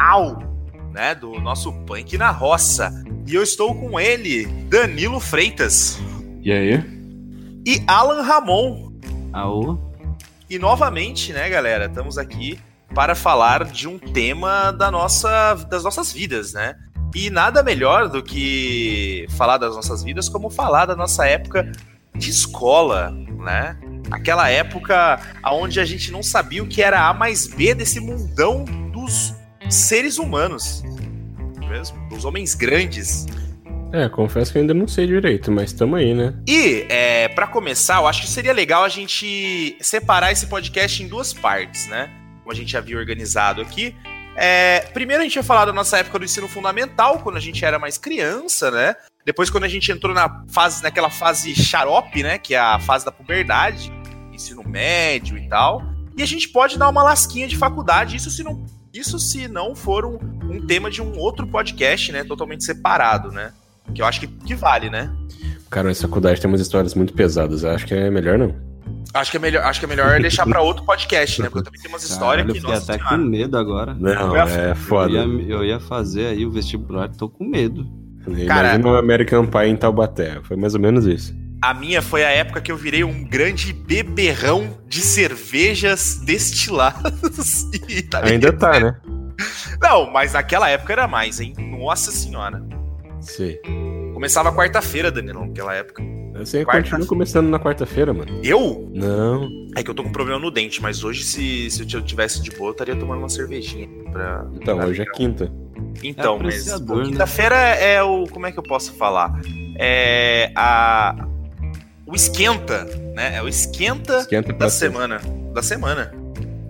semanal, né, do nosso Punk na Roça. E eu estou com ele, Danilo Freitas. E aí? E Alan Ramon. Aô. E novamente, né, galera, estamos aqui para falar de um tema da nossa, das nossas vidas, né? E nada melhor do que falar das nossas vidas como falar da nossa época de escola, né? Aquela época onde a gente não sabia o que era A mais B desse mundão dos seres humanos, mesmo, dos homens grandes. É, confesso que eu ainda não sei direito, mas tamo aí, né? E, é, para começar, eu acho que seria legal a gente separar esse podcast em duas partes, né? Como a gente havia organizado aqui. É, primeiro a gente vai falar da nossa época do ensino fundamental, quando a gente era mais criança, né? Depois quando a gente entrou na fase, naquela fase xarope, né? Que é a fase da puberdade, ensino médio e tal. E a gente pode dar uma lasquinha de faculdade, isso se não, isso se não for um, um tema de um outro podcast, né? Totalmente separado, né? Que eu acho que, que vale, né? Cara, essa faculdade tem umas histórias muito pesadas. Eu acho que é melhor não. Acho que é melhor, acho que é melhor deixar para outro podcast, né? Porque eu também tenho umas histórias Caralho, que. eu fiquei nossa até senhora. com medo agora. Não, Eu é Eu foda. ia, eu ia fazer aí o vestibular, tô com medo. Cara- Imagina o American Pie em Taubaté. Foi mais ou menos isso. A minha foi a época que eu virei um grande beberrão de cervejas destiladas. E tá Ainda tá, né? Não, mas naquela época era mais, hein? Nossa senhora. Sei. Começava quarta-feira, Danilo, naquela época. Você Quarta- continua começando na quarta-feira, mano. Eu? Não. É que eu tô com problema no dente, mas hoje, se, se eu tivesse de boa, eu estaria tomando uma cervejinha. Pra, Então, pra- hoje é quinta. Então, É mas né? quinta-feira é o. Como é que eu posso falar? É a. O esquenta, né? É o esquenta, Esquenta da sexta. semana. Da semana.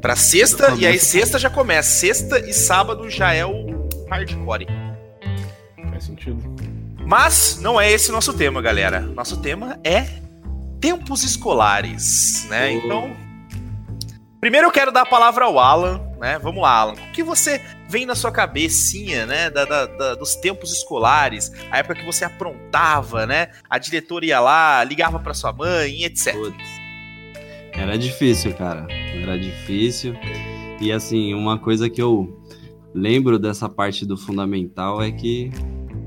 Pra sexta, e aí sexta já começa. Sexta e sábado já é o hardcore. Faz sentido. Mas não é esse o nosso tema, galera. Nosso tema é tempos escolares, né? Então, primeiro eu quero dar a palavra ao Alan, né? Vamos lá, Alan. O que você vem na sua cabecinha, né? Da, da- da- dos tempos escolares, a época que você aprontava, né? A diretora ia lá, ligava pra sua mãe, etc. Putz. Era difícil, cara. Era difícil. E assim, uma coisa que eu lembro dessa parte do fundamental é que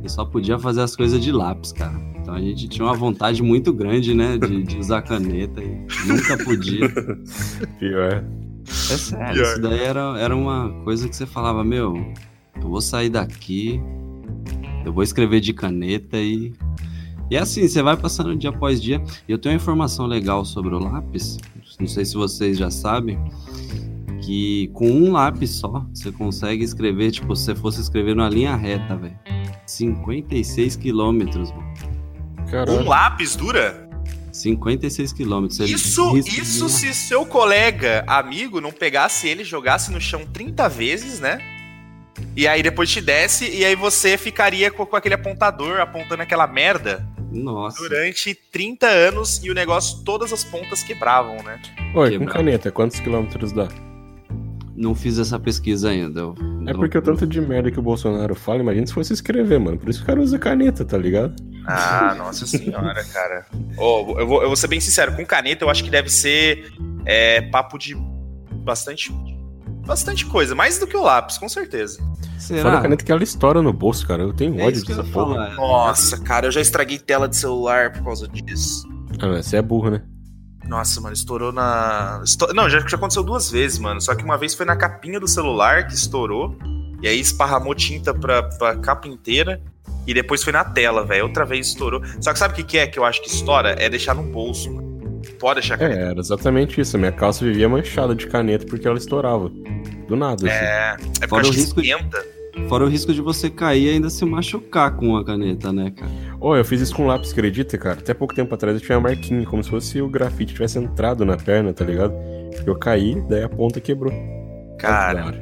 eu só podia fazer as coisas de lápis, cara. Então a gente tinha uma vontade muito grande, né, de, de usar caneta e nunca podia. Pior. É sério, Pior. isso daí era, era uma coisa que você falava, meu, eu vou sair daqui, eu vou escrever de caneta e. E assim, você vai passando dia após dia. E eu tenho uma informação legal sobre o lápis, não sei se vocês já sabem, que com um lápis só você consegue escrever, tipo, se você fosse escrever numa linha reta, velho. 56 quilômetros, mano. Caralho. Um lápis dura? 56 quilômetros. Isso, isso se seu colega, amigo, não pegasse ele, jogasse no chão 30 vezes, né? E aí depois te desce, e aí você ficaria com, com aquele apontador apontando aquela merda Nossa. durante 30 anos e o negócio, todas as pontas quebravam, né? Oi, com Quebrar. caneta, quantos quilômetros dá? Não fiz essa pesquisa ainda. eu- É eu- porque o tanto de merda que o Bolsonaro fala, imagina se fosse escrever, mano. Por isso que o cara usa caneta, tá ligado? Ah, nossa senhora, cara. Ó, eu, vou, eu vou ser bem sincero, com caneta eu acho que deve ser é, papo de bastante. Bastante coisa, mais do que o lápis, com certeza. Fora Será? a caneta que ela estoura no bolso, cara. Eu tenho É ódio isso que eu dessa porra. falar. Nossa, cara, eu já estraguei tela de celular por causa disso. Ah, você é burro, né? Nossa, mano, estourou na. esto- Não, já, já aconteceu duas vezes, mano. Só que uma vez foi na capinha do celular que estourou. E aí esparramou tinta pra, pra capa inteira. E depois foi na tela, velho. Outra vez estourou. Só que sabe o que, que é que eu acho que estoura? É deixar no bolso, mano. Pode deixar É, era exatamente isso. A minha calça vivia manchada de caneta porque ela estourava. Do nada, assim. É, é porque eu Fora acho o que risco de- esquenta. Fora o risco de você cair e ainda se machucar com a caneta, né, cara? Ô, eu fiz isso com lápis, acredita, cara? Até pouco tempo atrás eu tinha uma marquinha, como se fosse o grafite tivesse entrado na perna, tá ligado? Eu caí, daí a ponta quebrou. Cara,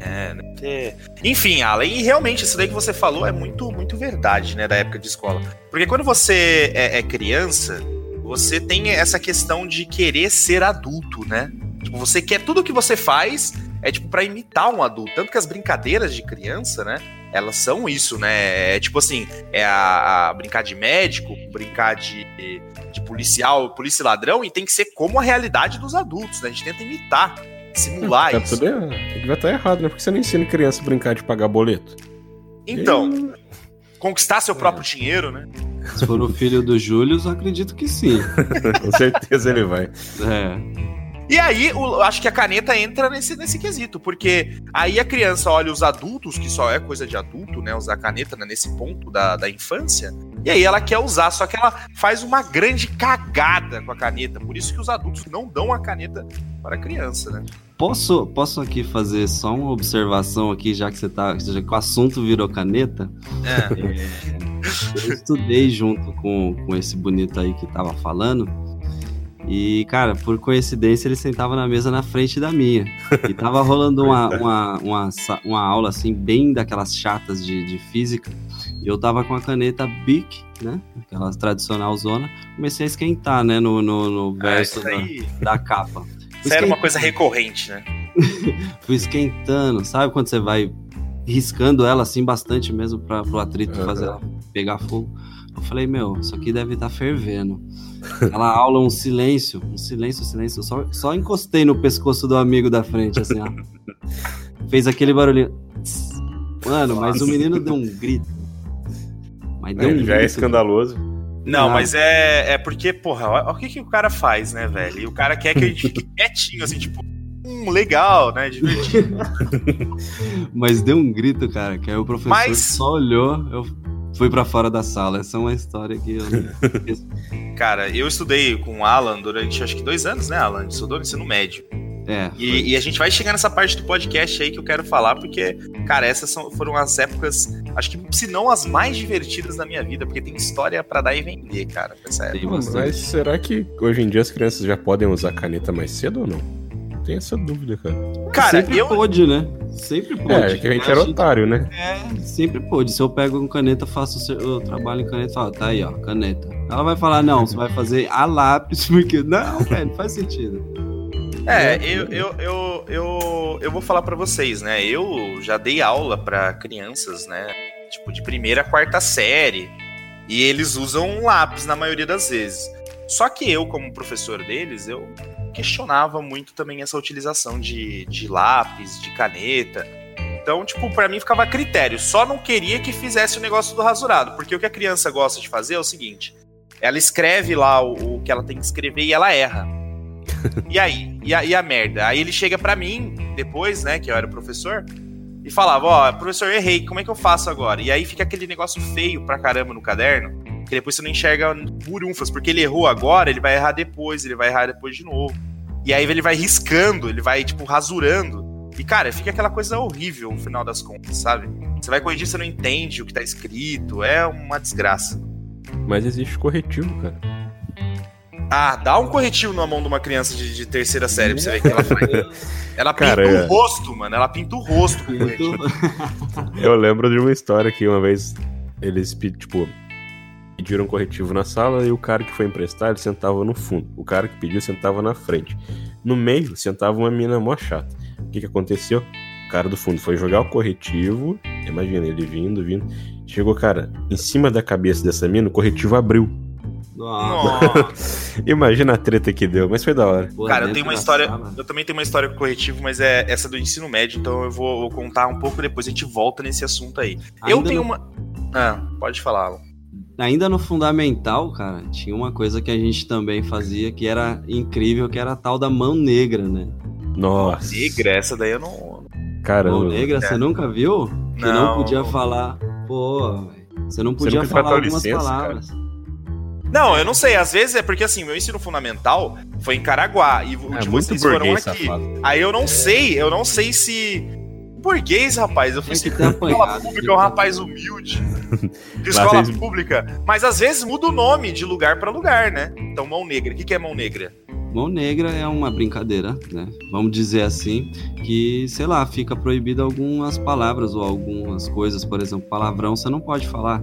é, né? É. Enfim, Alan, e realmente isso daí que você falou é muito, muito verdade, né, da época de escola. Porque quando você é, é criança, você tem essa questão de querer ser adulto, né? Tipo, você quer tudo que você faz é tipo pra imitar um adulto. Tanto que as brincadeiras de criança, né? elas são isso, né? É tipo assim, é a, a brincar de médico, brincar de, de policial, polícia e ladrão, e tem que ser como a realidade dos adultos, né? A gente tenta imitar, simular Tá isso. tudo. Vai estar errado, né? Porque você não ensina criança a brincar de pagar boleto. Então, conquistar seu É. próprio dinheiro, né? Se for o filho do Júlio, eu acredito que sim. Com certeza ele vai. É. E aí, o- acho que a caneta entra nesse, nesse quesito, porque aí a criança olha os adultos, que só é coisa de adulto, né? Usar caneta né, nesse ponto da, da infância, e aí ela quer usar, só que ela faz uma grande cagada com a caneta. Por isso que os adultos não dão a caneta para a criança, né? Posso, posso aqui fazer só uma observação aqui, já que você tá. Já que o assunto virou caneta. É. Eu estudei junto com, com esse bonito aí que tava falando. E, cara, por coincidência, ele sentava na mesa na frente da minha. E tava rolando uma, uma, uma, uma aula, assim, bem daquelas chatas de, de física. E eu tava com a caneta Bic, né? Aquela tradicional zona. Comecei a esquentar, né? No, no, no Ah, verso aí, da, da capa. isso era uma coisa recorrente, né? Fui esquentando, sabe quando você vai riscando ela assim bastante mesmo para o atrito Aham. fazer ela pegar fogo? Eu falei, meu, isso aqui deve estar fervendo. Aquela aula, um silêncio, um silêncio, silêncio. Só, só encostei no pescoço do amigo da frente, assim, ó. Fez aquele barulhinho. Mano, mas o menino deu um grito. Mas deu um É, já é grito. escandaloso. Não, Ah. mas é, é porque, porra, olha o que, que o cara faz, né, velho? E o cara quer que a gente fique quietinho, assim, tipo, hum, legal, né? Divertido. Mas deu um grito, cara, que aí o professor Mas- só olhou, eu fui pra fora da sala. Essa é uma história que eu Cara, eu estudei com o Alan durante acho que dois anos, né, Alan? Estudou no ensino médio. É, E, e a gente vai chegar nessa parte do podcast aí que eu quero falar, porque, cara, essas são- foram as épocas, acho que se não as mais divertidas da minha vida, porque tem história pra dar e vender, cara, nessa época. tem Mas será que hoje em dia as crianças já podem usar caneta mais cedo ou não? Tem essa dúvida, cara. Cara, sempre eu. pôde, né? Sempre pôde. É, que a gente era otário, né? É, sempre pôde. Se eu pego com caneta, faço o, seu- eu trabalho em caneta, falo, tá aí, ó, caneta. Ela vai falar, não, você vai fazer a lápis, porque. Não, velho, não faz sentido. É, eu, eu, eu, eu, eu vou falar pra vocês, né? Eu já dei aula pra crianças, né? Tipo, de primeira a quarta série. E eles usam um lápis na maioria das vezes. Só que eu, como professor deles, eu questionava muito também essa utilização de, de lápis, de caneta. Então, tipo, pra mim ficava a critério. Só não queria que fizesse o negócio do rasurado. Porque o que a criança gosta de fazer é o seguinte: ela escreve lá o, o que ela tem que escrever e ela erra. E aí? E a, e a merda? Aí ele chega pra mim, depois, né, que eu era professor, e falava: Ó, professor, eu errei, como é que eu faço agora? E aí fica aquele negócio feio pra caramba no caderno, que depois você não enxerga burunfas, porque ele errou agora, ele vai errar depois, ele vai errar depois de novo. E aí ele vai riscando, ele vai, tipo, rasurando. E, cara, fica aquela coisa horrível no final das contas, sabe? Você vai corrigir, você não entende o que tá escrito, é uma desgraça. Mas existe corretivo, cara. Ah, dá um corretivo na mão de uma criança de, de terceira série pra você ver o que ela faz. Ela pinta Cara, o é. rosto, mano. Ela pinta o rosto com o corretivo. Eu lembro de uma história que uma vez eles, tipo, pediram corretivo na sala e o cara que foi emprestar, ele sentava no fundo. O cara que pediu sentava na frente. No meio, sentava uma mina mó chata. O que que aconteceu? O cara do fundo foi jogar o corretivo, imagina, ele vindo, vindo. Chegou, cara, em cima da cabeça dessa mina, o corretivo abriu. Nossa. Imagina a treta que deu, mas foi da hora. porra, Cara, eu tenho uma história. sala. Eu também tenho uma história com corretivo, mas é essa do ensino médio, então eu vou, vou contar um pouco depois, a gente volta nesse assunto aí. eu Ainda tenho no- uma. Ah, pode falar. Alan. Ainda no fundamental, cara, tinha uma coisa que a gente também fazia que era incrível, que era a tal da mão negra, né? Nossa. Negra, essa daí eu não. Caramba. Mão negra, É. você nunca viu? Que não, Não. podia falar. Pô, velho. Você não Você podia nunca falar algumas licença, palavras. Não, eu não sei. Às vezes é porque assim, meu ensino fundamental foi em Caraguá e o É de muito vocês foram aqui. safado. Aí eu não sei, eu não sei se. Burguês, rapaz, eu fui Tem que escola ter pública, é um rapaz humilde. Escola vocês- pública. Mas às vezes muda o nome de lugar pra lugar, né? Então, mão negra. O que que é mão negra? Mão negra é uma brincadeira, né? Vamos dizer assim, que, sei lá, fica proibido algumas palavras ou algumas coisas, por exemplo, palavrão você não pode falar.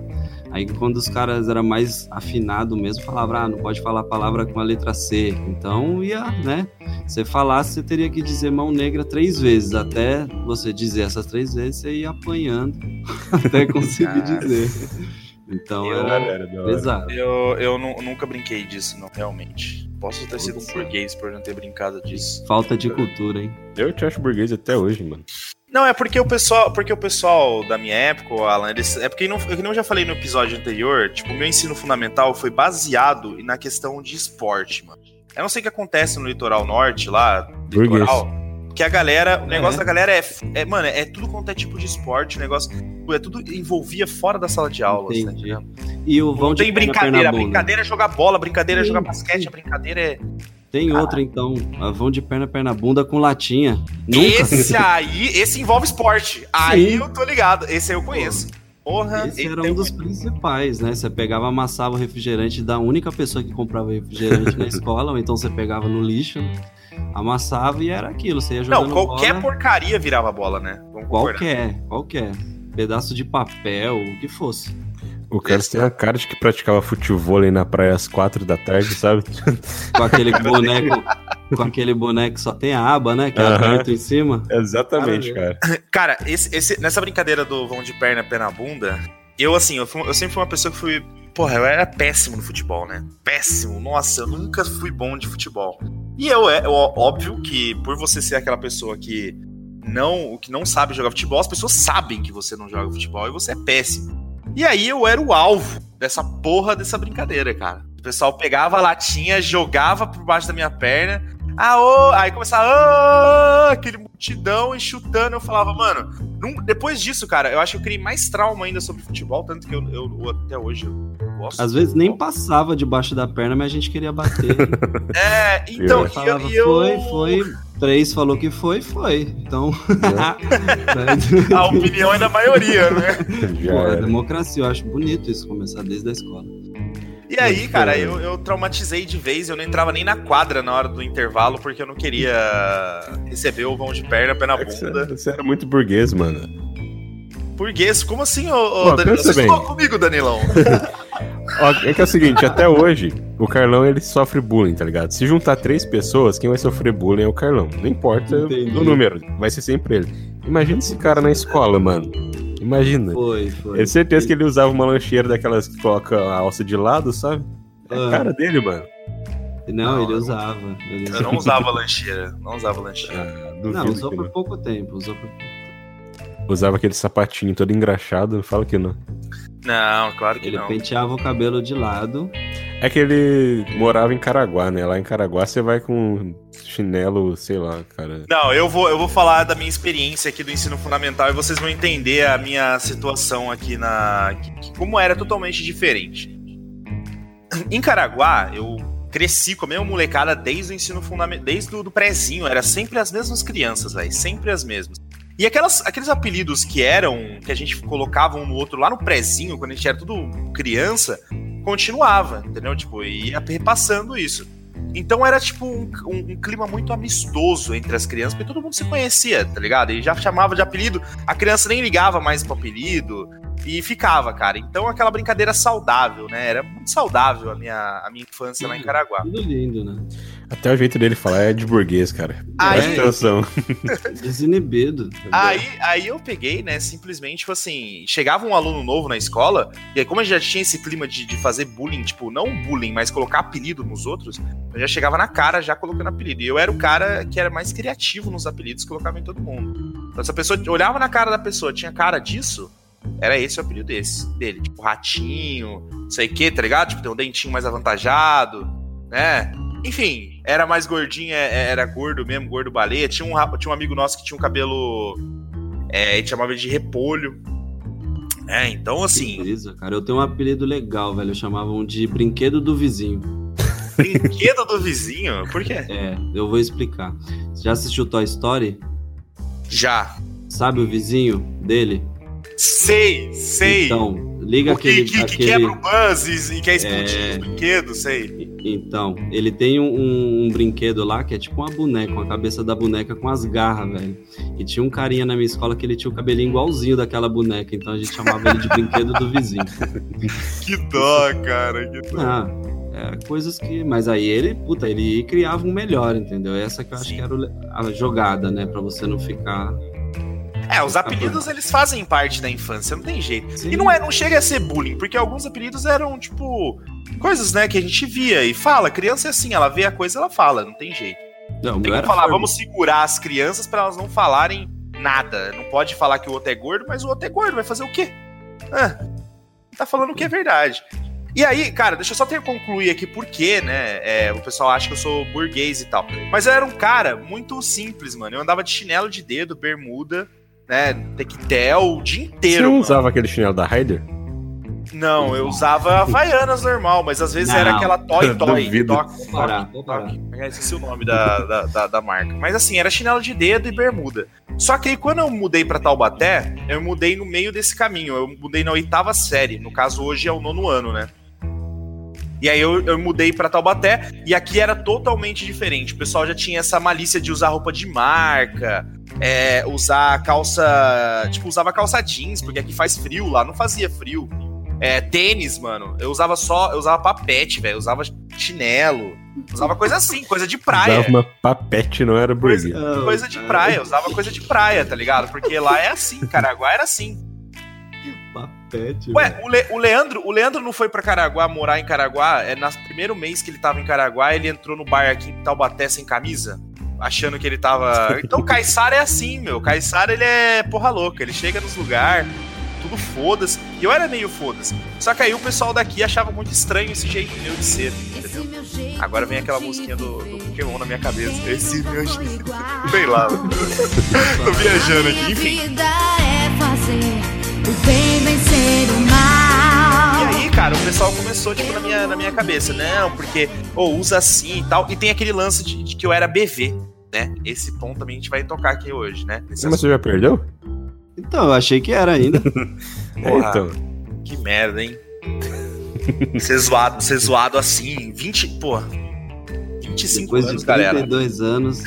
Aí quando os caras eram mais afinados mesmo, falavam, ah, não pode falar a palavra com a letra C. Então ia, né? você falasse, você teria que dizer mão negra três vezes. Até você dizer essas três vezes, você ia apanhando até conseguir dizer. Então Eu- era pesado. Eu, eu nu- nunca brinquei disso, não, realmente. Posso ter sido um burguês por não ter brincado disso. Falta de cultura, hein? Eu te acho burguês até hoje, mano. Não, é porque o pessoal, porque o pessoal da minha época, o Alan, eles, é porque não, eu não já falei no episódio anterior, tipo, o meu ensino fundamental foi baseado na questão de esporte, mano. Eu não sei o que acontece no litoral norte lá, Burguês. litoral, que a galera, o É. negócio da galera é, é, mano, é tudo quanto é tipo de esporte, o negócio, é tudo envolvia fora da sala de aula, tá Entendi. entendendo? E o vão Não de tem brincadeira, bunda. brincadeira é jogar bola, brincadeira é jogar basquete, a brincadeira é Tem outra, então. A vão de perna, perna, bunda com latinha. Nunca. Esse aí, esse envolve esporte. Aí Sim. eu tô ligado. Esse aí eu conheço. Porra, Esse era um dos principais, né? Você pegava, amassava o refrigerante da única pessoa que comprava refrigerante na escola, ou então você pegava no lixo, amassava e era aquilo. Você ia jogando Não, qualquer bola, porcaria virava bola, né? Vamos concordar. qualquer, qualquer. Pedaço de papel, o que fosse. O Carlos tem a cara de que praticava futebol aí na praia às quatro da tarde, sabe? Com aquele boneco, com aquele boneco que só tem a aba, né? Que é aberto em cima. Exatamente, cara. Cara, esse, esse- nessa brincadeira do vão de perna, pé na bunda, eu, assim, eu, fui- eu sempre fui uma pessoa que fui. Porra, eu era péssimo no futebol, né? Péssimo. Nossa, eu nunca fui bom de futebol. E eu, é óbvio que por você ser aquela pessoa que não, que não sabe jogar futebol, as pessoas sabem que você não joga futebol e você é péssimo. E aí eu era o alvo dessa porra dessa brincadeira, cara. O pessoal pegava a latinha, jogava por baixo da minha perna. Ah, ô, aí começava aquele multidão e chutando. Eu falava, mano, não- depois disso, cara, eu acho que eu criei mais trauma ainda sobre futebol, tanto que eu, eu- eu até hoje eu gosto. Às vezes nem passava debaixo da perna, mas a gente queria bater. É, então, Eu e eu, Falava, e eu- foi, foi. Três falou que foi, foi. Então. A opinião é da maioria, né? Já Pô, é era. democracia, eu acho bonito isso, começar desde a escola. E aí, Muito cara, bem. eu, eu traumatizei de vez, eu não entrava nem na quadra na hora do intervalo, porque eu não queria receber o vão de perna, pé na É que você, bunda. você era muito burguês, mano. Burguês, como assim, ô, ô Pô, Danilão? Você bem. falou comigo, Danilão? É que é o seguinte, até hoje, o Carlão ele sofre bullying, tá ligado? Se juntar três pessoas, quem vai sofrer bullying é o Carlão. Não importa Entendi. o número, vai ser sempre ele. Imagina esse cara na escola, mano. Imagina. Foi, foi. Eu tenho certeza que ele usava uma lancheira daquelas que coloca a alça de lado, sabe? É a Ah. cara dele, mano. Não, Não, ele usava. Ele Eu não usava lancheira, não usava lancheira. Ah, Não, usou por não. pouco tempo, usou por Usava aquele sapatinho todo engraxado, fala que não. Não, claro que Ele não. penteava o cabelo de lado. É que ele morava em Caraguá, né? Lá em Caraguá você vai com chinelo, sei lá, cara. Não, eu vou, eu vou falar da minha experiência aqui do ensino fundamental e vocês vão entender a minha situação aqui na. que- que como era totalmente diferente. Em Caraguá, eu cresci com a mesma molecada desde o ensino fundamental, desde o do prézinho, era sempre as mesmas crianças, velho, sempre as mesmas. E aquelas, aqueles apelidos que eram, que a gente colocava um no outro lá no prézinho, quando a gente era tudo criança, continuava, entendeu? Tipo, ia repassando isso. Então era tipo um, um- um clima muito amistoso entre as crianças, porque todo mundo se conhecia, tá ligado? E já chamava de apelido, a criança nem ligava mais pro apelido e ficava, cara. Então aquela brincadeira saudável, né? Era muito saudável a minha, a minha infância lá em Caraguá. Tudo lindo, né? Até o jeito dele falar é de burguês, cara. Aí- Presta atenção. Desinibido. Aí, aí eu peguei, né, simplesmente, tipo assim, chegava um aluno novo na escola, e aí como a gente já tinha esse clima de, de fazer bullying, tipo, não bullying, mas colocar apelido nos outros, eu já chegava na cara já colocando apelido. E eu era o cara que era mais criativo nos apelidos, colocava em todo mundo. Então se a pessoa olhava na cara da pessoa, tinha cara disso, era esse o apelido desse, dele. Tipo, ratinho, não sei o que, tá ligado? Tipo, tem um dentinho mais avantajado, né? Enfim, era mais gordinho, é- era gordo mesmo, gordo baleia. Tinha um, tinha um amigo nosso que tinha um cabelo. É, a gente chamava ele de repolho. É, então assim, Beleza, cara. Eu tenho um apelido legal, velho. Chamavam de brinquedo do vizinho. brinquedo do vizinho? Por quê? É, eu vou explicar. Você já assistiu Toy Story? Já. Sabe o vizinho dele? Sei, sei. Então, liga o que, aquele. que, que aquele... quebra o buzz e, e quer explodir É. os brinquedos, sei. Então, ele tem um, um brinquedo lá que é tipo uma boneca, uma cabeça da boneca com as garras, velho. E tinha um carinha na minha escola que ele tinha o cabelinho igualzinho daquela boneca, então a gente chamava ele de brinquedo do vizinho. Que dó, cara. Que dó. Ah, é, coisas que. Mas aí ele, puta, ele criava um melhor, entendeu? Essa que eu acho Sim. que era a jogada, né? Pra você não ficar. É, os apelidos eles fazem parte da infância, não tem jeito. Sim. E não é, não chega a ser bullying, porque alguns apelidos eram tipo coisas, né, que a gente via e fala. Criança é assim, ela vê a coisa, ela fala, não tem jeito. Não, Tem que falar, forma. vamos segurar as crianças pra elas não falarem nada. Não pode falar que o outro é gordo, mas o outro é gordo, vai fazer o quê? Ah, tá falando o que é verdade. E aí, cara, deixa eu só ter concluir aqui por quê, né? é, o pessoal acha que eu sou burguês e tal. Mas eu era um cara muito simples, mano. Eu andava de chinelo de dedo, bermuda, né? Tectel o dia Você inteiro. não mano. usava aquele chinelo da Raider? Não, eu usava Havaianas normal, mas às vezes Não. era aquela toy toy. Toque. Eu esqueci o nome da, da, da, da marca. Mas assim, era chinelo de dedo e bermuda. Só que aí quando eu mudei pra Taubaté, eu mudei no meio desse caminho. Eu mudei na oitava série. No caso, hoje é o nono ano, né? E aí eu, eu mudei pra Taubaté e aqui era totalmente diferente. O pessoal já tinha essa malícia de usar roupa de marca, é, usar calça. Tipo, usava calça jeans, porque aqui faz frio, lá não fazia frio. É, tênis, mano. Eu usava só. Eu usava papete, velho. Eu usava chinelo. Usava coisa assim, coisa de praia. Usava uma papete, não era burguês. Ah, Coisa de praia, eu usava coisa de praia, tá ligado? Porque lá é assim, Caraguá era assim. Papete. Ué, velho. o, Le- o Leandro, o Leandro não foi pra Caraguá morar em Caraguá? É no primeiro mês que ele tava em Caraguá, ele entrou no bar aqui em Taubaté sem camisa, achando que ele tava. Então, Caissara é assim, meu. Caissara ele é porra louca, ele chega nos lugares, tudo foda-se. E eu era meio foda-se. Só que aí o pessoal daqui achava muito estranho esse jeito meu de ser, entendeu? Agora vem aquela musiquinha do, do Pokémon na minha cabeça. Esse meu jeito. Sei lá. Tô viajando aqui, enfim. é. E aí, cara, o pessoal começou, tipo, na minha, na minha cabeça, não, porque, ou usa assim e tal. E tem aquele lance de, de que eu era BV, né? Esse ponto também a gente vai tocar aqui hoje, né? Nesse Mas você já perdeu? Então, eu achei que era ainda. Porra. então. Que merda, hein? ser zoado, ser zoado assim, 20, porra. 25 Depois anos, de galera. 32 anos.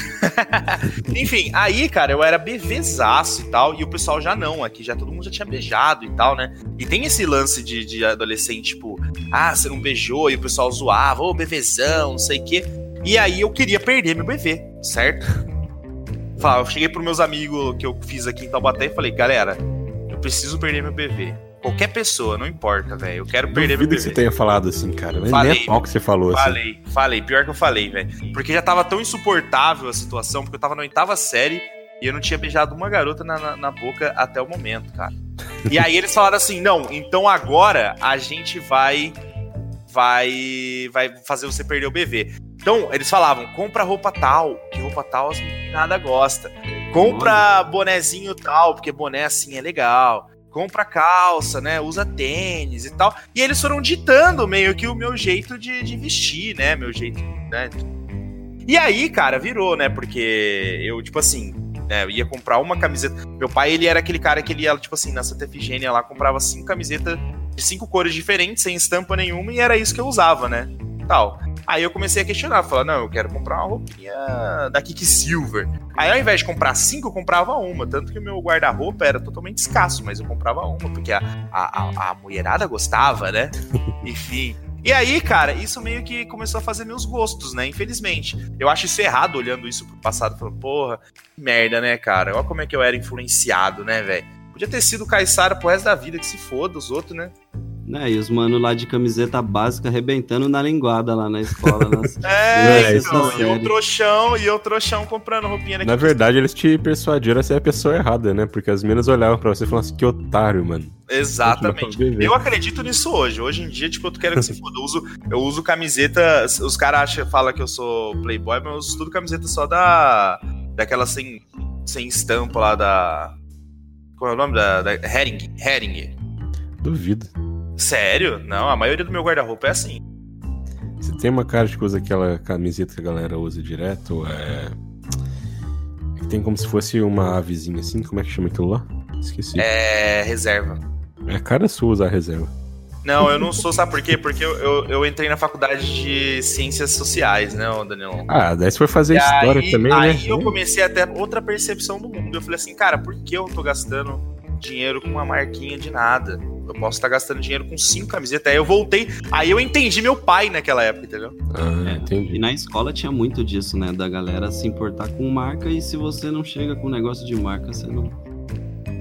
Enfim, aí, cara, eu era BVzaço e tal, e o pessoal já não, aqui já todo mundo já tinha beijado e tal, né? E tem esse lance de, de adolescente, tipo, ah, você não beijou, e o pessoal zoava, ô, BVzão, não sei o quê. E aí eu queria perder meu BV, certo? Falava, eu cheguei pros meus amigos que eu fiz aqui em Taubaté e falei, galera, eu preciso perder meu BV. Qualquer pessoa, não importa, velho. Eu quero perder meu Duvido que BV. você tenha falado assim, cara. Mas Falei. nem pau que você falou assim. Falei, falei, pior que eu falei, velho. Porque já tava tão insuportável a situação, porque eu tava na oitava série e eu não tinha beijado uma garota na, na, na boca até o momento, cara. E aí eles falaram assim: não, então agora a gente vai. Vai. Vai fazer você perder o BV. Então, eles falavam, compra roupa tal, que roupa tal as nada gosta. Compra bonezinho tal, porque boné assim é legal. Compra calça, né? Usa tênis e tal. E eles foram ditando meio que o meu jeito de, de vestir, né? Meu jeito, né? E aí, cara, virou, né? Porque eu, tipo assim, né, eu ia comprar uma camiseta. Meu pai, ele era aquele cara que ele ia, tipo assim, na Santa Efigênia lá, comprava cinco camisetas de cinco cores diferentes, sem estampa nenhuma, e era isso que eu usava, né? Tal. Aí eu comecei a questionar, falar, não, eu quero comprar uma roupinha da Kiki Silver. Aí ao invés de comprar cinco, eu comprava uma. Tanto que o meu guarda-roupa era totalmente escasso, mas eu comprava uma, porque a, a, a, mulherada gostava, né? Enfim. E aí, cara, isso meio que começou a fazer meus gostos, né? Infelizmente. Eu acho isso errado olhando isso pro passado, falando, porra, que merda, né, cara? Olha como é que eu era influenciado, né, velho? Podia ter sido Caissara pro resto da vida, que se foda os outros, né? Né, e os mano lá de camiseta básica arrebentando na linguada lá na escola. Nas... É, então, e o trouxão, e o trouxão comprando roupinha Na daqui. verdade, eles te persuadiram a ser a pessoa errada, né? Porque as meninas olhavam pra você e falavam assim, que otário, mano. Exatamente. Eu acredito nisso hoje. Hoje em dia, tipo, eu quero que se foda. Eu uso, eu uso camiseta. Os caras falam que eu sou playboy, mas eu uso tudo camiseta só da. Daquela sem, sem estampa lá da. Qual é o nome da. da Hering. Hering. Duvido. Sério? Não, a maioria do meu guarda-roupa é assim. Você tem uma cara de que usa aquela camiseta que a galera usa direto, ou é... que Tem como se fosse uma avezinha assim, como é que chama aquilo lá? Esqueci. É, É. Reserva. a cara sua usar reserva. Não, eu não sou, sabe por quê? Porque eu, eu, eu entrei na faculdade de ciências sociais, né, Daniel? Ah, daí você foi fazer E história aí, também, aí né? eu comecei a ter outra percepção do mundo. Eu falei assim, cara, por que eu tô gastando dinheiro com uma marquinha de nada? Eu posso estar gastando dinheiro com cinco camisetas. Aí eu voltei, aí eu entendi meu pai naquela época, entendeu? Ah, É, entendi. E na escola tinha muito disso, né? Da galera se importar com marca e se você não chega com negócio de marca, você não.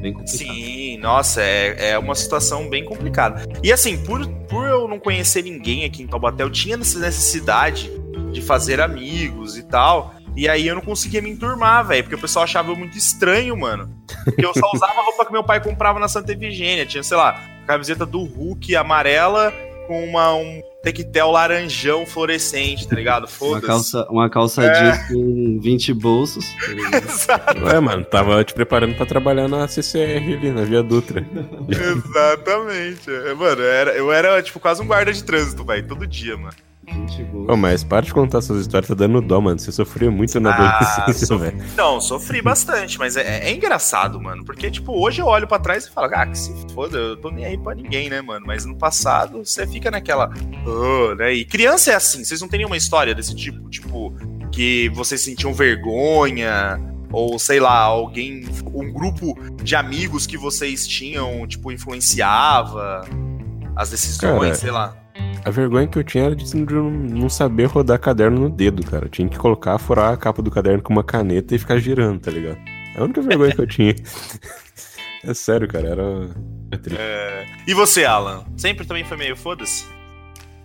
Bem complicado. Sim, nossa, é, é uma situação bem complicada. E assim, por, por eu não conhecer ninguém aqui em Taubaté, eu tinha essa necessidade de fazer amigos e tal. E aí eu não conseguia me enturmar, velho, porque o pessoal achava eu muito estranho, mano. Porque eu só usava a roupa que meu pai comprava na Santa Efigênia. Tinha, sei lá, camiseta do Hulk amarela com uma, um tequetel laranjão fluorescente, tá ligado? Uma Foda-se. calça, uma calça É. jeans com 20 bolsos. Exato. Ué, mano, tava te preparando pra trabalhar na CCR ali, na Via Dutra. Exatamente. É, Mano, eu era, eu era, tipo, quase um guarda de trânsito, velho, todo dia, mano. 20 Ô, bolsos. mas para de contar suas histórias, tá dando dó, mano. Você sofreu muito na Ah, adolescência, sofri- velho. Não, sofri bastante, mas é, é engraçado, mano. Porque, tipo, hoje eu olho pra trás e falo, ah, que se foda, eu tô nem aí pra ninguém, né, mano? Mas no passado, você fica naquela. "Ah", né? E criança é assim, vocês não têm nenhuma história desse tipo? Tipo, que vocês sentiam vergonha, ou sei lá, alguém. Um grupo de amigos que vocês tinham, tipo, influenciava as decisões, Cara, sei lá. A vergonha que eu tinha era de não- saber rodar caderno no dedo, cara. Eu tinha que colocar, furar a capa do caderno com uma caneta e ficar girando, tá ligado? É a única vergonha que eu tinha. É sério, cara, era. É triste. E você, Alan? Sempre também foi meio foda-se?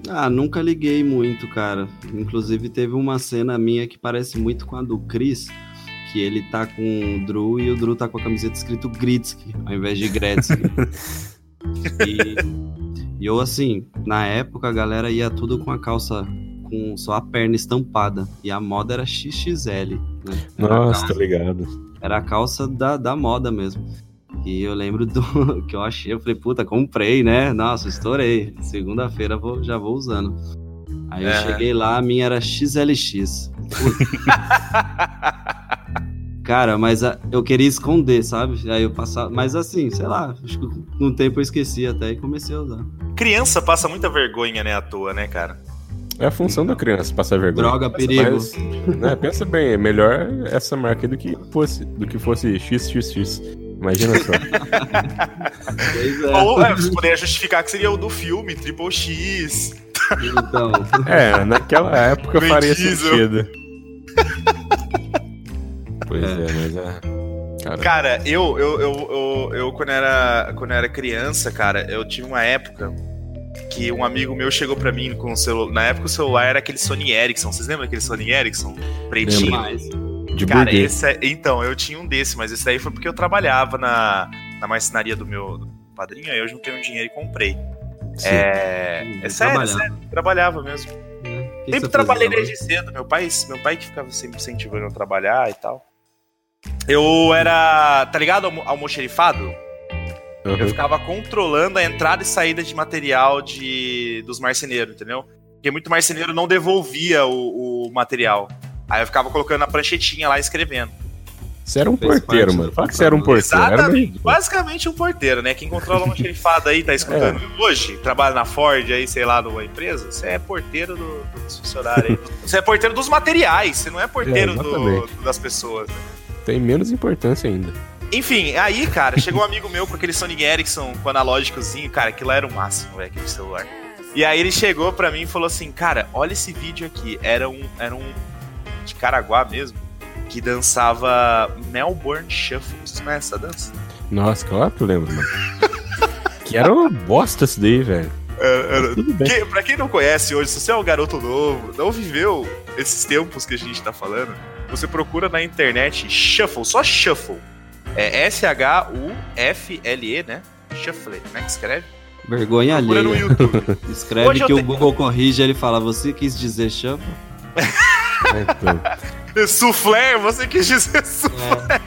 Ah, nunca liguei muito, cara. Inclusive teve uma cena minha que parece muito com a do Chris, que ele tá com o Drew e o Drew tá com a camiseta escrito Gritsky, ao invés de Gretzky. e, e eu, assim, na época a galera ia tudo com a calça com só a perna estampada. E a moda era XXL, né? Era a Nossa, calça- tá ligado. era a calça da, da moda mesmo. E eu lembro do que eu achei, eu falei, puta, comprei, né? Nossa, estourei. Segunda-feira vou, já vou usando. Aí eu É. cheguei lá, a minha era XLX. Cara, mas a- eu queria esconder, sabe? Aí eu passava. Mas assim, sei lá, acho que com o tempo eu esqueci até e comecei a usar. Criança passa muita vergonha, né, à toa, né, cara? É a função da criança passar vergonha. Droga, perigo. Mas, né, pensa bem, é melhor essa marca do que fosse, do que fosse XXX. Imagina só. Pois é. Ou é, você poderia justificar que seria o do filme, Triple X. Então, É, naquela época faria sentido. Pois É. é, mas é. Cara, Cara, eu, eu, eu, eu, eu, quando, era, quando eu era criança, cara, eu tive uma época que um amigo meu chegou pra mim com o celular. Na época o celular era aquele Sony Ericsson. Vocês lembram daquele Sony Ericsson? Pretinho. demais. de Cara, burguês. esse é- então, eu tinha um desse, mas esse daí foi porque eu trabalhava na, na marcenaria do meu do padrinho, aí eu juntei um dinheiro e comprei. Sim. É, é sério, é Trabalhava. sério, trabalhava mesmo. que Sempre trabalhei desde cedo. Meu pai, meu pai que ficava sempre incentivando eu a trabalhar e tal. Eu era, tá ligado, almo- almoxerifado? Eu Uhum. ficava controlando a entrada e saída de material de dos marceneiros, entendeu? Porque muito marceneiro não devolvia o, o material. Aí eu ficava colocando na pranchetinha lá e escrevendo. Você era um Fez porteiro, parte mano. Fala que você era um porteiro. Era Exatamente. meio... Basicamente um porteiro, né? Quem controla uma almoxerifado aí, tá escutando É. hoje, trabalha na Ford aí, sei lá, numa empresa, você é porteiro do, dos funcionários aí. Você é porteiro dos materiais, você não é porteiro É, do- das pessoas. né? Tem menos importância ainda. Enfim, aí, cara, chegou um amigo meu com aquele Sony Ericsson com analógicozinho, cara, aquilo era o máximo, velho, aquele celular. E aí ele chegou pra mim e falou assim, cara, olha esse vídeo aqui. Era um, era um de Caraguá mesmo, que dançava Melbourne Shuffle. Conhecem essa dança? Nossa, claro que eu lembro, mano. que era uma bosta isso daí, velho. Era, era-. Que, pra quem não conhece hoje, se você é um garoto novo, não viveu esses tempos que a gente tá falando, você procura na internet Shuffle, só Shuffle. É S-H-U-F-L-E, né? Shuffle, né? Que escreve? Vergonha Procura no alheia. YouTube. Escreve Hoje que o tenho- Google corrige ele fala, você quis dizer shuffle? Então, Soufflé, você quis dizer soufflé.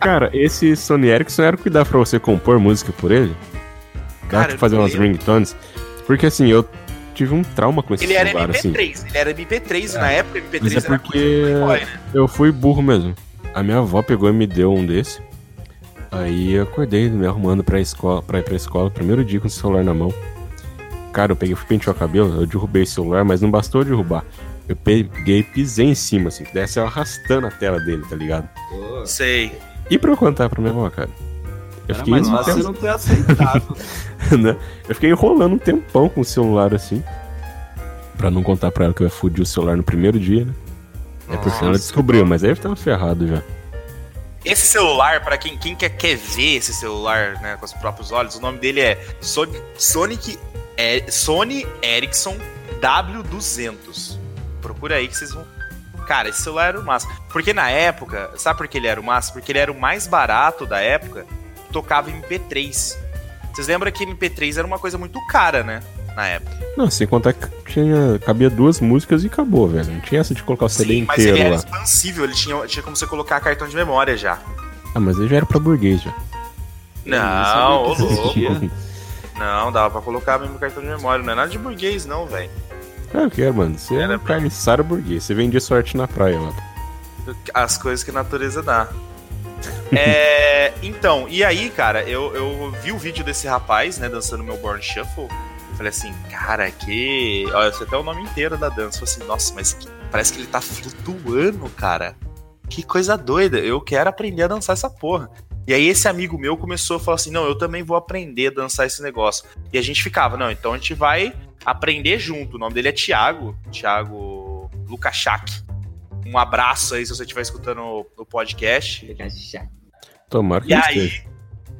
Cara, esse Sony Ericsson era o que dá pra você compor música por ele? Dá Cara, pra fazer umas lembro. ringtones? Porque assim, eu tive um trauma com esse Ele era celular, assim. MP3, ele era MP3 e na época MP3 Mas é era porque Playboy, né? eu fui burro mesmo. A minha avó pegou e me deu um desse. Aí eu acordei me arrumando pra, escola, pra ir pra escola, primeiro dia com o celular na mão. Cara, eu peguei, fui pentear o cabelo, eu derrubei o celular, mas não bastou derrubar. Eu peguei e pisei em cima, assim, desce eu arrastando a tela dele, tá ligado? Sei. E pra eu contar pra minha avó, cara? Eu Era fiquei, mais fácil tempo- não ter aceitado. né? eu fiquei enrolando um tempão com o celular assim. Pra não contar pra ela que eu ia fudir o celular no primeiro dia, né? É por sinal ela descobriu, mas aí eu tava ferrado já. Esse celular, pra quem, quem quer, quer ver esse celular né, com os próprios olhos, o nome dele é Sony, Sonic, é, Sony Ericsson W200. Procura aí que vocês vão. Cara, esse celular era o máximo. Porque na época, sabe por que ele era o máximo? Porque ele era o mais barato da época, tocava MP3. Vocês lembram que MP3 era uma coisa muito cara, né? Na época. Não, sem contar que tinha, cabia duas músicas e acabou, velho. Não tinha essa de colocar o CD Sim, mas ele inteiro era lá. expansível, ele tinha, tinha como você colocar cartão de memória já. Ah, mas aí já era pra burguês já. Não, ô louco. Não, dava pra colocar mesmo cartão de memória. Não é nada de burguês, não, velho. Claro que é, mano. Você Era era um carniçário burguês. Você vendia sorte na praia lá. As coisas que a natureza dá. É, então, e aí, cara, eu, eu vi o vídeo desse rapaz, né, dançando meu Born Shuffle. Eu falei assim, cara, que. Olha, eu sei até o nome inteiro da dança. Eu falei assim, nossa, mas que- parece que ele tá flutuando, cara. Que coisa doida. Eu quero aprender a dançar essa porra. E aí esse amigo meu começou a falar assim, não, eu também vou aprender a dançar esse negócio. E a gente ficava, não, então a gente vai aprender junto. O nome dele é Thiago, Thiago Lukashak. Um abraço aí se você estiver escutando o, o podcast. Tomara que E aí, esteja.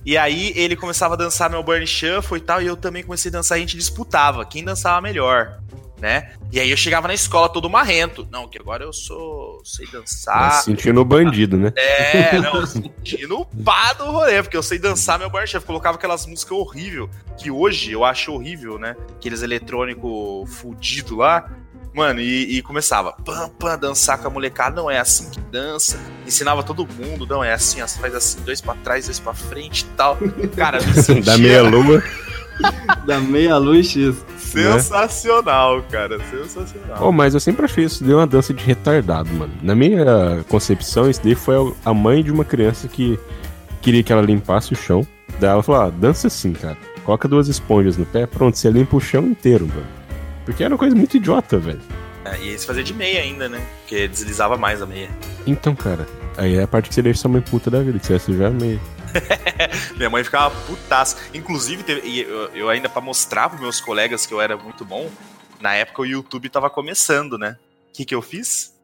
e aí ele começava a dançar meu Burn Shuffle e tal, e eu também comecei a dançar, a gente disputava quem dançava melhor, né? E aí eu chegava na escola todo marrento. Não, que agora eu sou. sei dançar. Mas Sentindo o bandido, né? É, não, sentindo o pá do rolê, porque eu sei dançar meu bar chef. Colocava aquelas músicas horríveis, que hoje eu acho horrível, né? Aqueles eletrônico fudido lá. Mano, e, e começava, pam, pam, dançar com a molecada. Não é assim que dança. Ensinava todo mundo, não é assim, ó, você faz assim, dois pra trás, dois pra frente e tal. Cara, me sentia Da meia lua. Da meia luz X. sensacional, cara, sensacional. Oh, mas eu sempre achei isso de uma dança de retardado, mano. Na minha concepção, isso daí foi a mãe de uma criança que queria que ela limpasse o chão. Daí ela falou: ah, dança assim, cara. Coloca duas esponjas no pé, pronto, você limpa o chão inteiro, mano. Porque era uma coisa muito idiota, velho. É, e esse fazia de meia ainda, né? Porque deslizava mais a meia. Então, cara, aí é a parte que você deixa sua mãe puta da vida, que você vai sujar a meia. Minha mãe ficava putaça. Inclusive, teve- eu, eu ainda pra mostrar pros meus colegas que eu era muito bom, na época o YouTube tava começando, né? O que que eu fiz?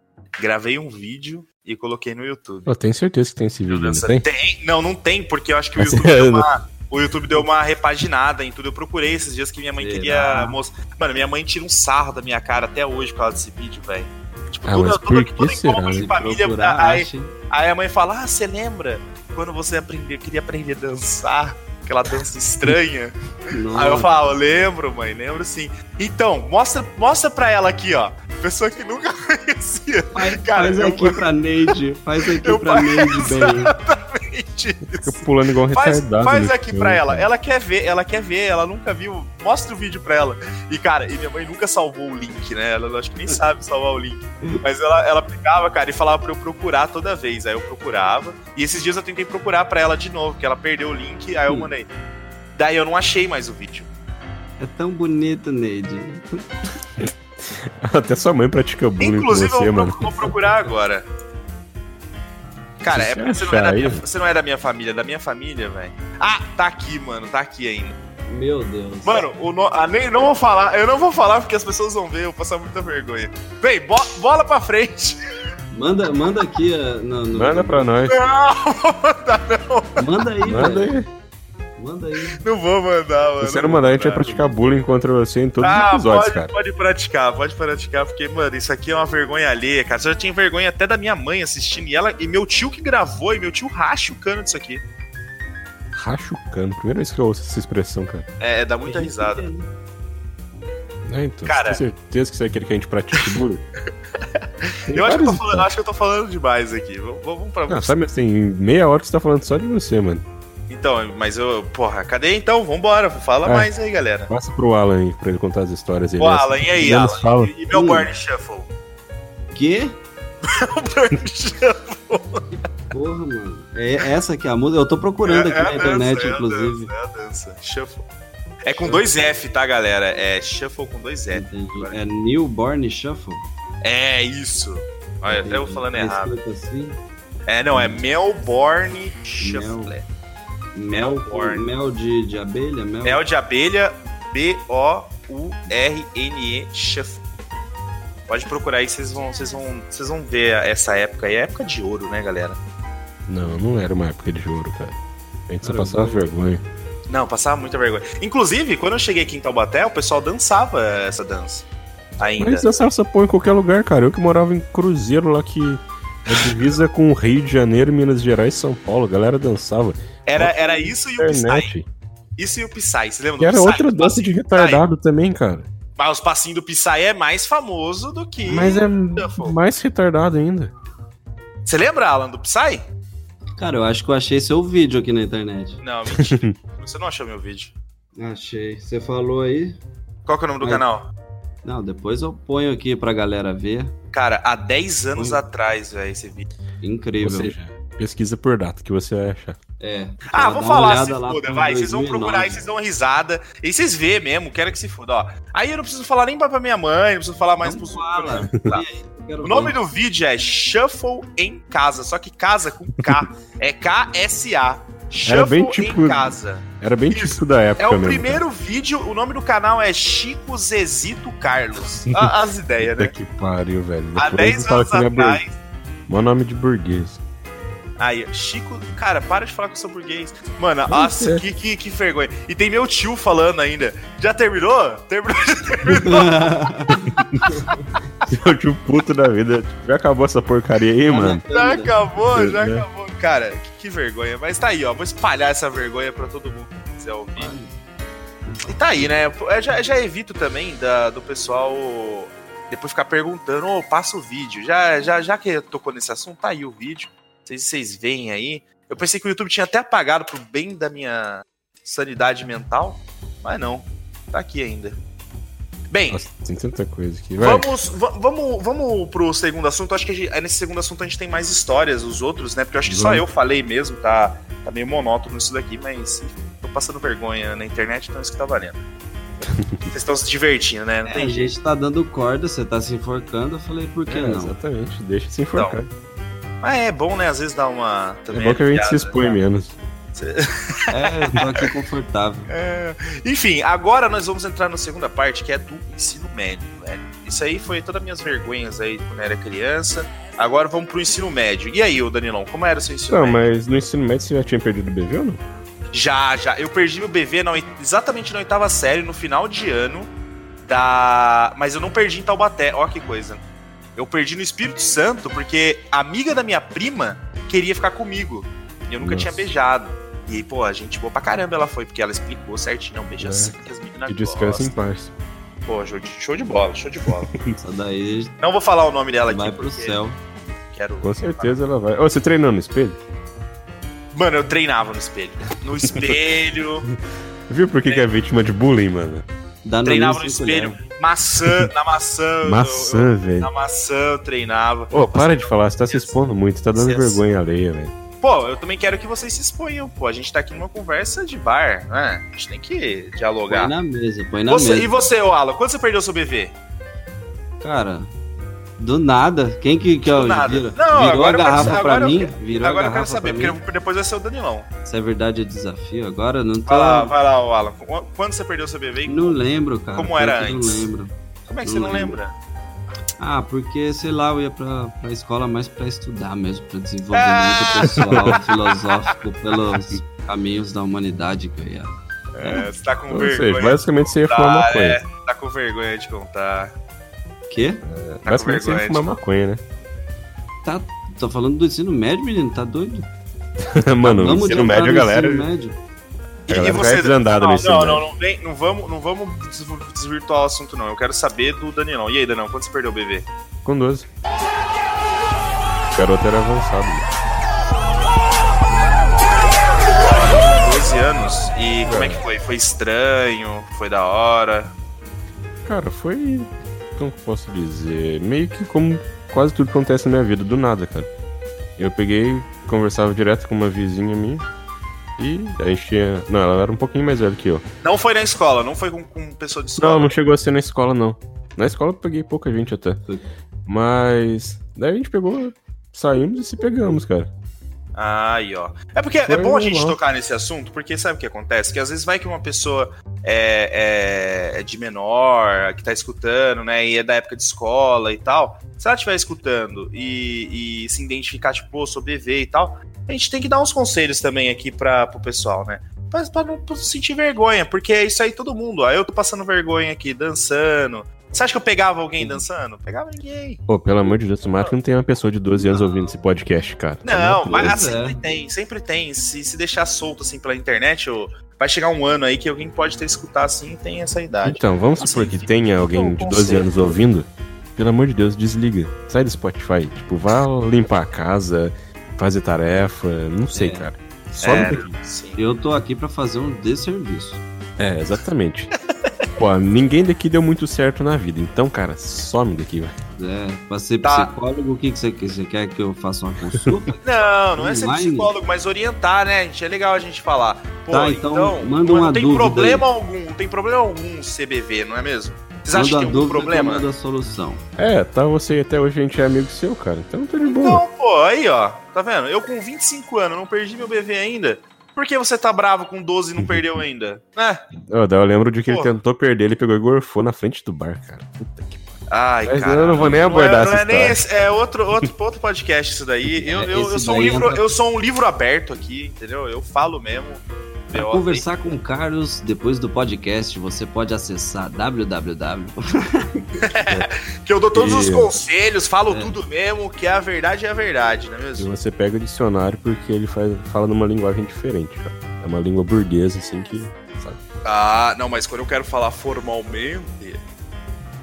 Gravei um vídeo e coloquei no YouTube. Eu tenho certeza que tem esse vídeo, não tem? Tem? Não, não tem, porque eu acho que o Mas YouTube é, uma, o YouTube deu uma repaginada em tudo. Eu procurei esses dias que minha mãe queria mostrar. Mano, minha mãe tira um sarro da minha cara até hoje por causa desse vídeo, velho. Tipo, Ah, toda, mas toda, por que toda encontro de família. Aí. Aí a mãe fala: Ah, você lembra quando você aprendeu, queria aprender a dançar? Aquela dança estranha. Aí eu falo, lembro, mãe, lembro sim. Então, mostra, mostra pra ela aqui, ó. Pessoa que nunca conhecia. Faz, Cara, faz eu- aqui pra Neide. Faz aqui Eu pra Neide bem. Exatamente Fica isso. pulando igual um Faz, retardado. faz aqui filme, pra ela. cara. Ela quer ver, ela quer ver, ela nunca viu. Mostra o vídeo pra ela. E, cara, e minha mãe nunca salvou o link, né? Ela acho que nem sabe salvar o link. Mas ela, ela pegava, cara, e falava pra eu procurar toda vez. Aí eu procurava. E esses dias eu tentei procurar pra ela de novo, porque ela perdeu o link, aí eu Hum. mandei. Daí eu não achei mais o vídeo. É tão bonito, Neide. Até sua mãe pratica bullying Inclusive, com você, eu vou, mano. vou procurar agora. Cara, Se é você porque você não, é da minha, você não é da minha família, é da minha família, velho. Ah, tá aqui, mano, tá aqui ainda. Meu Deus. Mano, o no, ah, nem, não vou falar, eu não vou falar porque as pessoas vão ver, eu vou passar muita vergonha. Vem, bo- bola pra frente. Manda, manda aqui. uh, no, no- Manda pra nós. Não, vou mandar, não. Manda aí, Manda velho. aí. Manda aí. Não vou mandar, mano. Se você não mandar, a gente vai praticar bullying contra você em todos os Ah, episódios, pode, cara. pode praticar, pode praticar, porque, mano, isso aqui é uma vergonha alheia, cara. Eu já tinha vergonha até da minha mãe assistindo, e ela, e meu tio que gravou, e meu tio racha o cano disso aqui. Racha o cano. Primeira vez que eu ouço essa expressão, cara. É, dá muita risada. É, então. Cara- Você tem certeza que você quer que a gente pratique bullying? Eu acho que, eu tô vários- falando, acho que eu tô falando demais aqui. Vamos, vamos pra Não, sabe, tem meia hora que você tá falando só de você, mano. Então, mas eu. Porra, cadê então? Vambora, fala É. mais aí, galera. Passa pro Alan aí, pra ele contar as histórias. Ele é- Alan, e aí, Alan? fala. E, e meu. Burn Shuffle? Quê? O Burn Shuffle. Porra, mano. É essa aqui, a música. Eu tô procurando aqui É- é na a internet, dança, é a inclusive. dança, É a dança. Shuffle. É com dois F, tá, galera? É Shuffle com dois F. Entendi. É Newborn Shuffle? É isso. Olha, até eu falando É errado. assim? É, não, é Melbourne Shuffle. Mel, Born. mel de, de abelha? Mel? Mel de abelha, B-O-U-R-N-E, Shuffle. Pode procurar aí, vocês vão, vocês vão, vocês vão ver essa época aí. É época de ouro, né, galera? Não, não era uma época de ouro, cara. A gente só Era passava vergonha. Não, passava muita vergonha. Inclusive, quando eu cheguei aqui em Taubaté, o pessoal dançava essa dança. Ainda. Mas dançava essa porra em qualquer lugar, cara. Eu que morava em Cruzeiro lá que é divisa com o Rio de Janeiro, Minas Gerais e São Paulo. A galera dançava. Era, era isso e o Psy. Isso e o Psy. Você lembra E era Psy? outra dança de passinhos do Psy. retardado também, cara. Mas os passinhos do Psy é mais famoso do que. Mas é mais retardado ainda. Você lembra, Alan, do Psy? Cara, eu acho que eu achei seu vídeo aqui na internet. Não, mentira. Você não achou meu vídeo. Achei. Você falou aí? Qual que é o nome do canal? Não, depois eu ponho aqui pra galera ver. Cara, há 10 anos Hum. atrás, velho, esse vídeo. Incrível. Ou seja, pesquisa por data que você vai achar. É. Ah, vou falar, se foda, vai. Vocês vão 2009. procurar aí, vocês dão uma risada. E vocês vê mesmo, quero que se foda, ó. Aí eu não preciso falar nem pra pra minha mãe, não preciso falar mais Não pros fala. Tá. O nome ver. do vídeo é Shuffle em Casa, só que casa com K. é K-S-A. Shuffle bem tipo- em Casa. Era bem Isso. típico da época É o mesmo. primeiro vídeo, o nome do canal é Chico Zezito Carlos. A- As ideias, né? que pariu, velho. Há Depois 10 fala anos que não é burguês. atrás. Mó nome de burguês. Aí, Chico. Cara, para de falar que eu sou burguês. Mano, Não nossa, sei. que, que, que vergonha. E tem meu tio falando ainda. Já terminou? Terminou, já terminou. Seu tio puto da vida. Já acabou essa porcaria aí, mano? Já acabou, já É. acabou. Cara, que, que vergonha. Mas tá aí, ó. Vou espalhar essa vergonha pra todo mundo que quiser ouvir. E tá aí, né? Eu já, já evito também da, do pessoal depois ficar perguntando, ô, passa o vídeo. Já, já, já que tocou nesse assunto, tá aí o vídeo. Vocês, vocês veem aí. Eu pensei que o YouTube tinha até apagado pro bem da minha sanidade mental, mas não. Tá aqui ainda. Bem, Nossa, tem tanta coisa aqui. Vai. Vamos, va- vamos, vamos pro segundo assunto. Acho que gente- nesse segundo assunto a gente tem mais histórias, os outros, né? Porque eu acho que só Vamos. eu falei mesmo, tá, tá meio monótono isso daqui, mas tô passando vergonha na internet, então isso que tá valendo. Vocês estão se divertindo, né? Não É, tem gente tá dando corda, você tá se enforcando. Eu falei, por que É, não? Exatamente, deixa de se enforcar. Mas é bom, né? Às vezes dá uma. é Também bom que a gente se expõe né? menos. É, eu tô aqui confortável. É. Enfim, agora nós vamos entrar na segunda parte, que é do ensino médio, velho. Isso aí foi todas as minhas vergonhas aí quando eu era criança. Agora vamos pro ensino médio. E aí, ô Danilão, como era o seu ensino Não, médio? mas no ensino médio você já tinha perdido o BV ou não? Já, já. Eu perdi meu BV na, exatamente na oitava série, no final de ano da. Mas eu não perdi em Taubaté. Ó que coisa. Eu perdi no Espírito Santo porque a amiga da minha prima queria ficar comigo. E eu nunca Nossa. tinha beijado. E aí, pô, a gente boa pra caramba ela foi, porque ela explicou certinho, não, beija É. assim que as meninas E descansa em paz. Pô, show de, show de bola, show de bola. Isso daí não vou falar o nome dela aqui vai pro porque céu. quero... Com certeza ela vai. Ô, você treinou no espelho? Mano, eu treinava no espelho. No espelho, Viu por que, que é vítima de bullying, mano? Dá treinava no espelho. colheres. Maçã, na maçã. Maçã, velho. Na maçã eu treinava. Ô, para de falar, você tá se expondo muito, tá dando vergonha alheia, velho. Pô, eu também quero que vocês se exponham, pô. A gente tá aqui numa conversa de bar, né? A gente tem que Põe dialogar. na mesa, põe na Você, mesa. e você, ô Alan, quando você perdeu seu BV? Cara, do nada. Quem que, que Do ó, nada. vira- Não, virou agora a eu quero garrafa pra agora eu mim? quero- Virou a Agora eu quero garrafa saber, mim? porque depois vai ser o Danilão. Se é verdade é desafio, agora eu não tô. Vai lá, vai lá, ô Alan. Qu- Quando você perdeu seu BV? e Não lembro, cara. Como era antes? Não lembro. Como é que você não não lembro. lembra? Ah, porque, sei lá, eu ia pra, pra escola mais pra estudar mesmo, pra Ah! desenvolvimento pessoal, filosófico, pelos caminhos da humanidade que eu ia. É, você tá com Ou seja, vergonha. basicamente você ia fumar Tá, maconha. é, tá com vergonha de contar. Quê? Tá com basicamente você ia fumar maconha, né? Tá, tô falando do ensino médio, menino, tá doido? Mano, ensino médio, galera. ensino médio. Galera vai desandada não, no ensino não, não, não, vem, não vamos, não vamos desvir- desvirtuar o assunto, não. Eu quero saber do Danilão. E aí, Danilão, quando você perdeu o BV? Com 12. O garoto era avançado. né? 12 anos. E como é que foi? Foi estranho? Foi da hora? Cara, foi. Como que posso dizer? Meio que como quase tudo que acontece na minha vida, do nada, cara. Eu peguei, conversava direto com uma vizinha minha. E a gente tinha. Não, ela era um pouquinho mais velha que eu. Não foi na escola, não foi com, com pessoa de escola. Não, não chegou a ser na escola, não. Na escola eu peguei pouca gente até. Mas. Daí a gente pegou, saímos e se pegamos, cara. Aí, ó. É porque é Foi bom a gente normal. tocar nesse assunto, porque sabe o que acontece? Que às vezes vai que uma pessoa é, é- é de menor, que tá escutando, né? E é da época de escola e tal. Se ela estiver escutando e, e se identificar, tipo, pô, sou BV e tal, a gente tem que dar uns conselhos também aqui pra, pro pessoal, né? Pra, pra não pra sentir vergonha, porque é isso aí todo mundo. Ó, eu tô passando vergonha aqui, dançando. Você acha que eu pegava alguém dançando? Pegava ninguém. Pô, pelo amor de Deus, tomara que não tem uma pessoa de 12 anos ouvindo esse podcast, cara. Não, mas ah, é. sempre tem, sempre tem. Se, se deixar solto assim pela internet, vai chegar um ano aí que alguém pode ter escutar assim e tem essa idade. Então, vamos Assim, supor que tenha um alguém de 12 conselho. anos ouvindo. Pelo amor de Deus, desliga. Sai do Spotify. Tipo, vá limpar a casa, fazer tarefa, não sei, É. cara. Sobe É, sim. Eu tô aqui pra fazer um desserviço. É, exatamente. Pô, ninguém daqui deu muito certo na vida. Então, cara, some daqui, vai. É, pra ser Tá. psicólogo, o que, que você quer? Você quer que eu faça uma consulta? Não, não é ser psicólogo, mas orientar, né? gente? É legal a gente falar. Pô, Tá, então, manda não, uma não tem dúvida problema algum, não tem problema algum CBV, não é mesmo? Vocês acham Manda que tem algum problema? mando a solução. É, tá você e até hoje a gente é amigo seu, cara. Então tá de boa. Então, pô, aí, ó. Tá vendo? Eu com 25 anos não perdi meu BV ainda. Por que você tá bravo com 12 e não perdeu ainda? Né? Ó, daí eu lembro de que ele Pô. tentou perder, ele pegou e gorfou na frente do bar, cara. Puta que Ai, Mas cara. eu não vou nem abordar não é, não é esse, é outro, outro, outro podcast isso daí. Eu, É, eu, eu sou um livro, eu sou um livro aberto aqui, entendeu? Eu falo mesmo. Para conversar com o Carlos depois do podcast, você pode acessar www. Que eu dou todos os E- conselhos, falo É. tudo mesmo, que a verdade é a verdade, não é E mesmo? você pega o dicionário porque ele faz, fala numa linguagem diferente, cara. É uma língua burguesa, assim, que. Sabe? Ah, não, mas quando eu quero falar formalmente.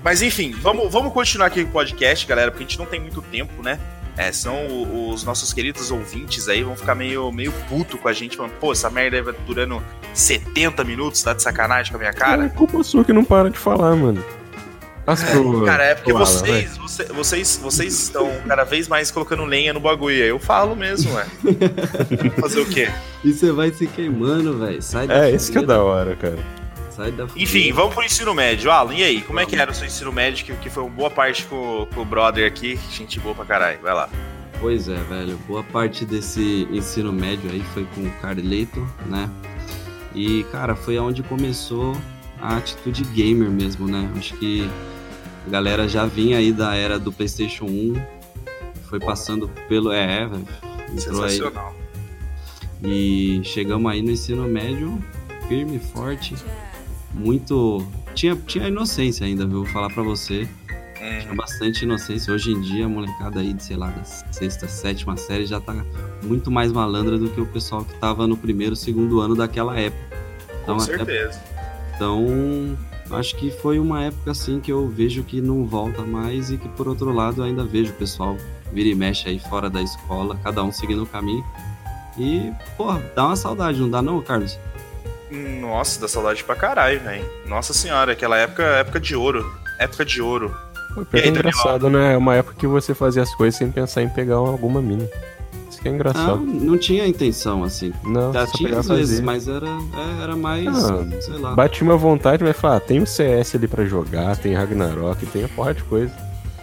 Mas enfim, vamos, vamos continuar aqui com o podcast, galera, porque a gente não tem muito tempo, né? É, senão o- os nossos queridos ouvintes aí vão ficar meio, meio puto com a gente, falando, pô, essa merda aí vai durando 70 minutos, tá de sacanagem com a minha cara? É culpa sua que não para de falar, mano. As pro- Cara, é porque Alan, vocês, você- vocês, vocês estão cada vez mais colocando lenha no bagulho. aí Eu falo mesmo, ué. Fazer o quê? E você vai se queimando, velho. Sai. É, isso que é da hora, cara. Sai da Enfim, vamos pro ensino médio. Alan, e aí? Como é que era o seu ensino médio? Que, que foi uma boa parte com, com o brother aqui. Gente boa pra caralho. Vai lá. Pois é, velho. Boa parte desse ensino médio aí foi com o Carleto, né? E, cara, foi onde começou a atitude gamer mesmo, né? Acho que a galera já vinha aí da era do PlayStation 1, foi passando pelo. É, velho. Entrou aí. Sensacional. E chegamos aí no ensino médio, firme, forte, muito. Tinha, tinha inocência ainda, viu? Vou falar pra você. Hum, Tinha bastante inocência. Hoje em dia, a molecada aí de, sei lá, da sexta, sétima série já tá muito mais malandra do que o pessoal que tava no primeiro, segundo ano daquela época. com Então, até certeza. então, acho que foi uma época assim que eu vejo que não volta mais e que por outro lado ainda vejo o pessoal vira e mexe aí fora da escola, cada um seguindo o caminho. E, porra, dá uma saudade, não dá não, Carlos? Nossa, dá saudade pra caralho, velho. Nossa senhora, aquela época, época de ouro. Época de ouro. Aí, é engraçado, né? É uma época que você fazia as coisas sem pensar em pegar alguma mina. Isso que é engraçado. não tinha intenção assim. Não, Já só tinha às fazer. vezes, mas era, é, era mais, Ah, sei lá. Bate uma vontade, vai falar, ah, tem o CS ali pra jogar, tem Ragnarok, tem a porra de coisa.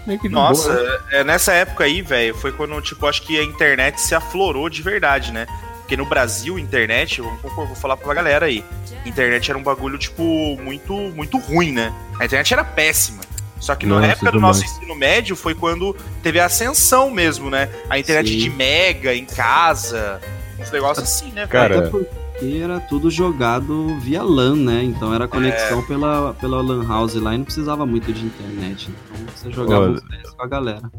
De Nossa, boa, né? é, nessa época aí, velho, foi quando, tipo, acho que a internet se aflorou de verdade, né? Porque no Brasil, internet, eu vou, vou falar pra galera aí, internet era um bagulho, tipo, muito, muito ruim, né? A internet era péssima. Só que na Nossa, época do nosso demais. ensino médio foi quando teve a ascensão mesmo, né? A internet Sim. de mega em casa, uns negócios assim, né? Cara, Até porque era tudo jogado via LAN, né? Então era conexão É. pela, pela LAN house lá e não precisava muito de internet. Então você jogava Olha. com a galera.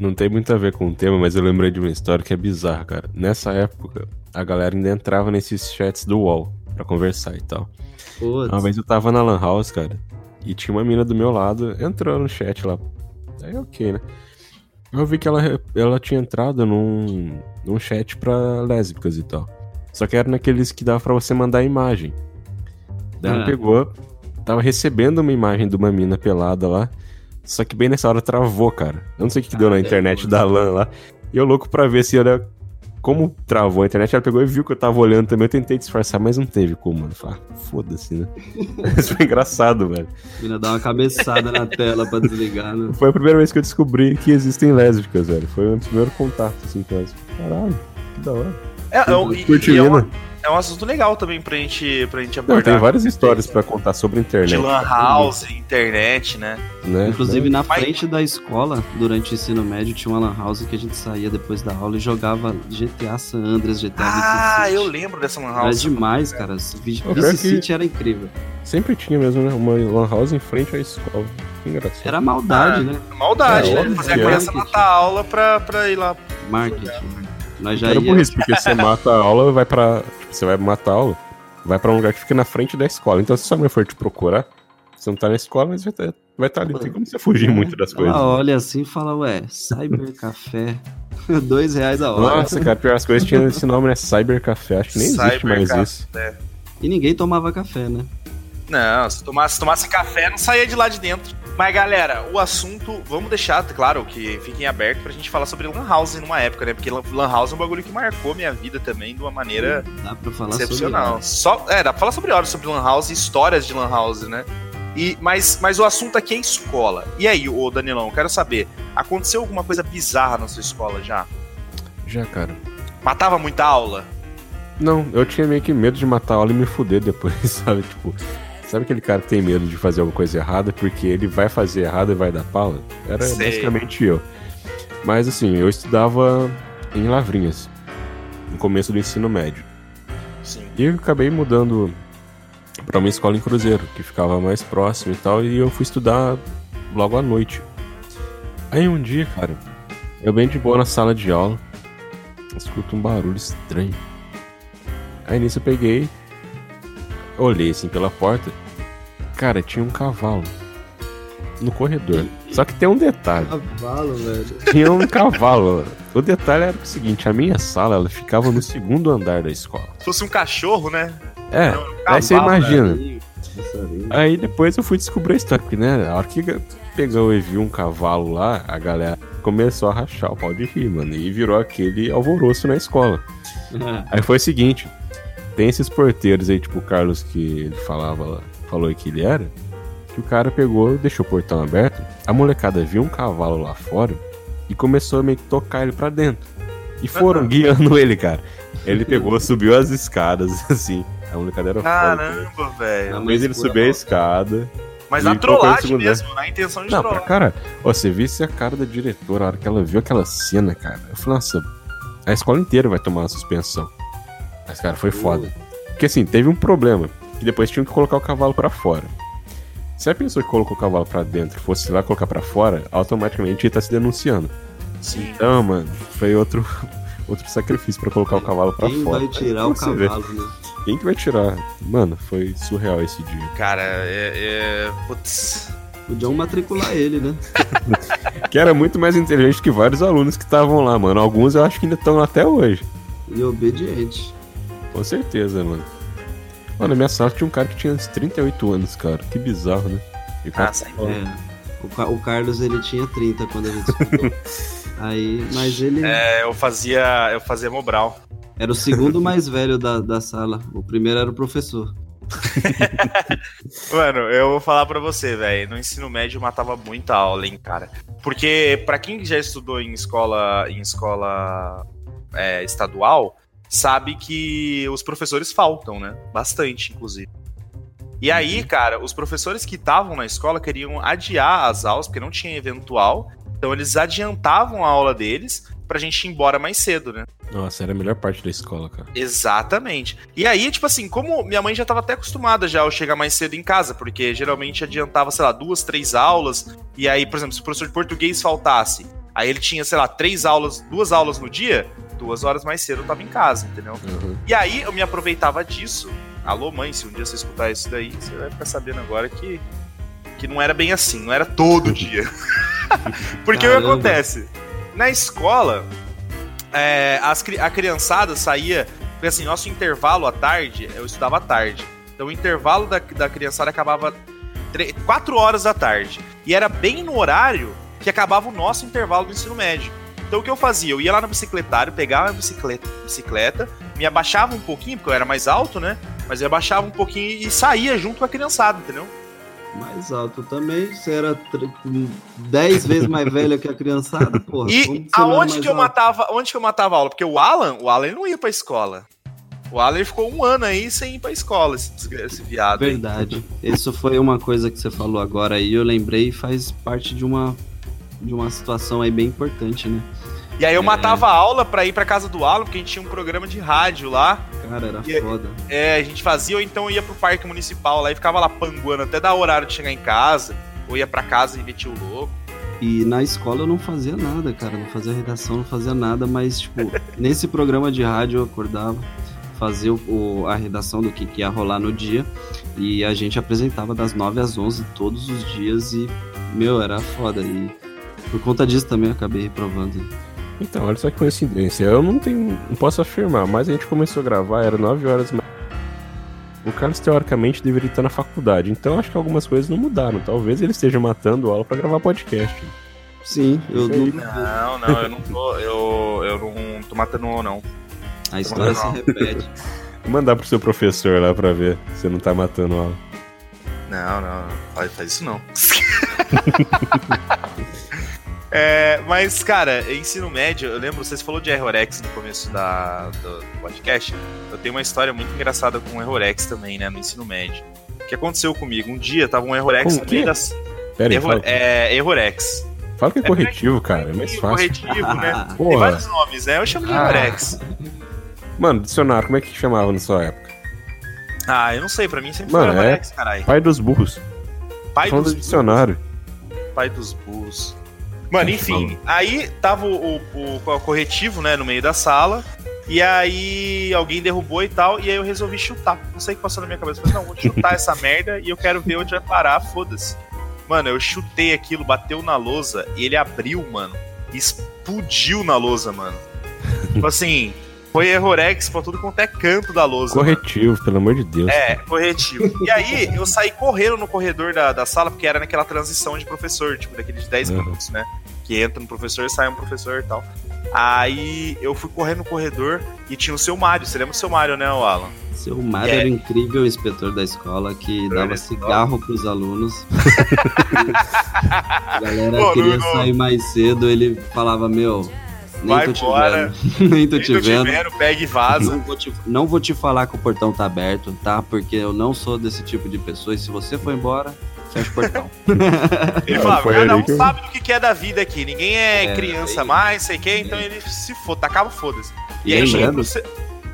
Não tem muito a ver com o tema, mas eu lembrei de uma história que é bizarra, cara. Nessa época, a galera ainda entrava nesses chats do UOL pra conversar e tal. Putz, Uma vez eu tava na Lan House, cara, e tinha uma mina do meu lado entrando no chat lá. Aí ok, né? Eu vi que ela, ela tinha entrado num, num chat pra lésbicas e tal. Só que era naqueles que dava pra você mandar imagem. Daí ela Ah. pegou, tava recebendo uma imagem de uma mina pelada lá. Só que bem nessa hora travou, cara. Eu não sei o que, que deu Ah, na é, internet da LAN lá. E eu louco pra ver se ela. Como travou a internet, ela pegou e viu que eu tava olhando também. Eu tentei disfarçar, mas não teve como, mano. Falei, ah, foda-se, né? Isso foi engraçado, velho. a mina dá uma cabeçada na tela pra desligar, né? Foi a primeira vez que eu descobri que existem lésbicas, velho. Foi o meu primeiro contato, assim, com elas. Caralho, que da hora. É, é, um- e- Curti e é, um, Mina. É um assunto legal também pra gente, pra gente Não, abordar. tem várias histórias pra contar sobre a internet. de lan house, internet, né? né? Inclusive, na Mas- frente da escola, durante o ensino médio, tinha uma lan house que a gente saía depois da aula e jogava GTA San Andreas, GTA Ah, eu lembro dessa lan Era house. demais, cara. Vice que- City era incrível. Sempre tinha mesmo, né? Uma lan house em frente à escola. Que engraçado. Era maldade, Ah, né? Maldade, É, né? Fazer a é. criança matar a aula pra, pra ir lá. Marketing. Nós já Era ia... por isso, porque você mata a aula, vai pra. Tipo, você vai aula, vai pra um lugar que fica na frente da escola. Então, se sua mãe for te procurar, você não tá na escola, mas vai estar vai tá ali. Não tem como você fugir muito das coisas. Ela olha assim e fala, ué, Cyber Café, dois reais a hora. Nossa, cara, pior as coisas tinham esse nome, né? Cyber Café. Acho que nem existe Cyber mais Café. isso. E ninguém tomava café, né? Não, se tomasse, se tomasse café, não saía de lá de dentro. Mas, galera, o assunto, vamos deixar, claro, que fiquem aberto pra gente falar sobre Lan House numa época, né? Porque Lan House é um bagulho que marcou minha vida também de uma maneira Dá pra falar excepcional. sobre Só, é, dá pra falar sobre horas sobre Lan House e histórias de Lan House, né? E, mas, mas o assunto aqui é escola. E aí, ô Danilão, eu quero saber, aconteceu alguma coisa bizarra na sua escola já? Já, cara. Matava muita aula? Não, eu tinha meio que medo de matar a aula e me fuder depois, sabe? Tipo, sabe aquele cara que tem medo de fazer alguma coisa errada porque ele vai fazer errado e vai dar pala? Era Sei. basicamente eu. Mas assim, eu estudava em Lavrinhas, no começo do ensino médio. Sim. E eu acabei mudando pra uma escola em Cruzeiro, que ficava mais próximo e tal, e eu fui estudar logo à noite. Aí um dia, cara, eu bem de boa na sala de aula, escuto um barulho estranho. Aí nisso eu peguei, olhei assim pela porta, cara, tinha um cavalo no corredor. Só que tem um detalhe. Cavalo, velho. Tinha um cavalo. O detalhe era o seguinte, a minha sala, ela ficava no segundo andar da escola. Se fosse um cachorro, né? É, Não, um aí você cavalo, imagina. Passarinho. Aí depois eu fui descobrir a história, porque né, a hora que pegou e viu um cavalo lá, a galera começou a rachar o pau de rir, mano, e virou aquele alvoroço na escola. Aí foi o seguinte, tem esses porteiros aí, tipo o Carlos que ele falava, lá, falou que ele era, que o cara pegou, deixou o portão aberto, a molecada viu um cavalo lá fora e começou a meio que tocar ele pra dentro. E foram guiando ele, cara. Ele pegou, subiu as escadas, assim. A molecada era foda. Caramba, velho. Fez ele subir a escada. Mas na trollagem mesmo, na intenção de Não, trollar. cara, ó, você visse a cara da diretora, a hora que ela viu aquela cena, cara. Eu falei, nossa, a escola inteira vai tomar uma suspensão. Mas, cara, foi foda. Porque assim, teve um problema. Que depois tinham que colocar o cavalo pra fora. Se a pessoa que colocou o cavalo pra dentro fosse lá colocar pra fora, automaticamente ia estar se denunciando. Sim. Então, mano, foi outro, outro sacrifício pra colocar o cavalo pra Quem fora. vai tirar Aí o vê. cavalo, né? Quem que vai tirar? Mano, foi surreal esse dia. Cara, é. é... Putz. Podiam matricular ele, né? Que era muito mais inteligente que vários alunos que estavam lá, mano. Alguns eu acho que ainda estão lá até hoje. E obediente. Com certeza, mano. Mano, na minha sala tinha um cara que tinha uns 38 anos, cara. Que bizarro, né? E Ah, sim. É. O, o Carlos, ele tinha 30 quando a gente estudou. Aí, mas ele É, eu fazia. Eu fazia Mobral. era o segundo mais velho da, da sala. O primeiro era o professor. Mano, eu vou falar pra você, velho. No ensino médio eu matava muita aula, hein, cara. Porque, pra quem já estudou em escola, em escola é, estadual, sabe que os professores faltam, né? Bastante, inclusive. E aí, cara, os professores que estavam na escola queriam adiar as aulas, porque não tinha eventual. Então eles adiantavam a aula deles pra gente ir embora mais cedo, né? Nossa, era a melhor parte da escola, cara. Exatamente. E aí, tipo assim, como minha mãe já tava até acostumada já ao chegar mais cedo em casa, porque geralmente adiantava, sei lá, duas, três aulas, e aí, por exemplo, se o professor de português faltasse, aí ele tinha, sei lá, três aulas, duas aulas no dia, duas horas mais cedo eu tava em casa, entendeu? Uhum. E aí eu me aproveitava disso. Alô, mãe, se um dia você escutar isso daí, você vai ficar sabendo agora que, que não era bem assim, não era todo dia. Porque o que acontece? Na escola, é, as a criançada saía. Porque assim, nosso intervalo à tarde, eu estudava à tarde. Então o intervalo da, da criançada acabava 4 horas da tarde. E era bem no horário que acabava o nosso intervalo do ensino médio. Então o que eu fazia? Eu ia lá no bicicletário, pegava a bicicleta, bicicleta, me abaixava um pouquinho, porque eu era mais alto, né? Mas eu abaixava um pouquinho e saía junto com a criançada, entendeu? Mais alto também. Você era 10 vezes mais velha que a criançada, porra. E aonde que eu alto? matava, onde que eu matava aula? Porque o Alan, o Alan não ia pra escola. O Alan ficou um ano aí sem ir pra escola, esse, esse viado. Verdade. Aí. Isso foi uma coisa que você falou agora aí, eu lembrei e faz parte de uma, de uma situação aí bem importante, né? E aí eu é... matava a aula pra ir pra casa do Alan, porque a gente tinha um programa de rádio lá. Cara, era e, foda. É, a gente fazia, ou então ia pro parque municipal lá e ficava lá panguando até dar horário de chegar em casa, ou ia pra casa e metia o louco. E na escola eu não fazia nada, cara. Não fazia redação, não fazia nada, mas, tipo, nesse programa de rádio eu acordava, fazia o, a redação do que, que ia rolar no dia, e a gente apresentava das 9 às 11 todos os dias, e, meu, era foda. E por conta disso também eu acabei reprovando. Então, olha só que coincidência. Eu não tenho. não posso afirmar, mas a gente começou a gravar, era 9 horas mais. O Carlos, teoricamente, deveria estar na faculdade. Então, acho que algumas coisas não mudaram. Talvez ele esteja matando aula para gravar podcast. Sim, eu não. Não, não, eu não tô. Eu, eu não tô matando, não. A história se repete. Vou mandar pro seu professor lá pra ver se não tá matando aula. Não, não, não. Faz, faz isso não. É, mas, cara, ensino médio, eu lembro, você falou de Errorex no começo da, do podcast. Eu tenho uma história muito engraçada com o Errorex também, né, no ensino médio. O que aconteceu comigo? Um dia tava um Errorex no meio das. Pera Erro, fala... É, Errorex. Fala que é, é corretivo, cara, é mais fácil. Corretivo, né? Tem vários nomes, né? Eu chamo de Errorex. Mano, dicionário, como é que chamava na sua época? Ah, eu não sei, pra mim sempre Mano, foi Errorex, é caralho. Pai dos burros. Pai dos dicionário. Pai dos burros. Mano, enfim, aí tava o, o, o, corretivo, né, no meio da sala. E aí alguém derrubou e tal, e aí eu resolvi chutar. Não sei o que passou na minha cabeça, mas não, vou chutar essa merda e eu quero ver onde vai parar, foda-se. Mano, eu chutei aquilo, bateu na lousa e ele abriu, mano. Explodiu na lousa, mano. tipo assim, foi errorex pra tudo quanto é canto da lousa. Corretivo, mano. pelo amor de Deus. É, corretivo. E aí, eu saí correndo no corredor da, da sala, porque era naquela transição de professor, tipo, daqueles 10 uhum. minutos, né? Que entra um professor, sai um professor e tal. Aí eu fui correndo no corredor e tinha o seu Mário. Você lembra do seu Mário, né, o Alan? Seu Mário era o incrível inspetor da escola que dava cigarro pros alunos. a galera Pô, queria no, sair mais cedo, ele falava, meu, nem Vai tô embora. te vendo. Nem tô Nem te tô vendo. vendo. Pega e vaza. Não vou, te, não vou te falar que o portão tá aberto, tá? Porque eu não sou desse tipo de pessoa. E se você for embora, fecha o portão. ele fala, cada um sabe do que é da vida aqui. Ninguém é, é criança mais, sei que, então ele se for, tacava foda-se. E, e lembrando,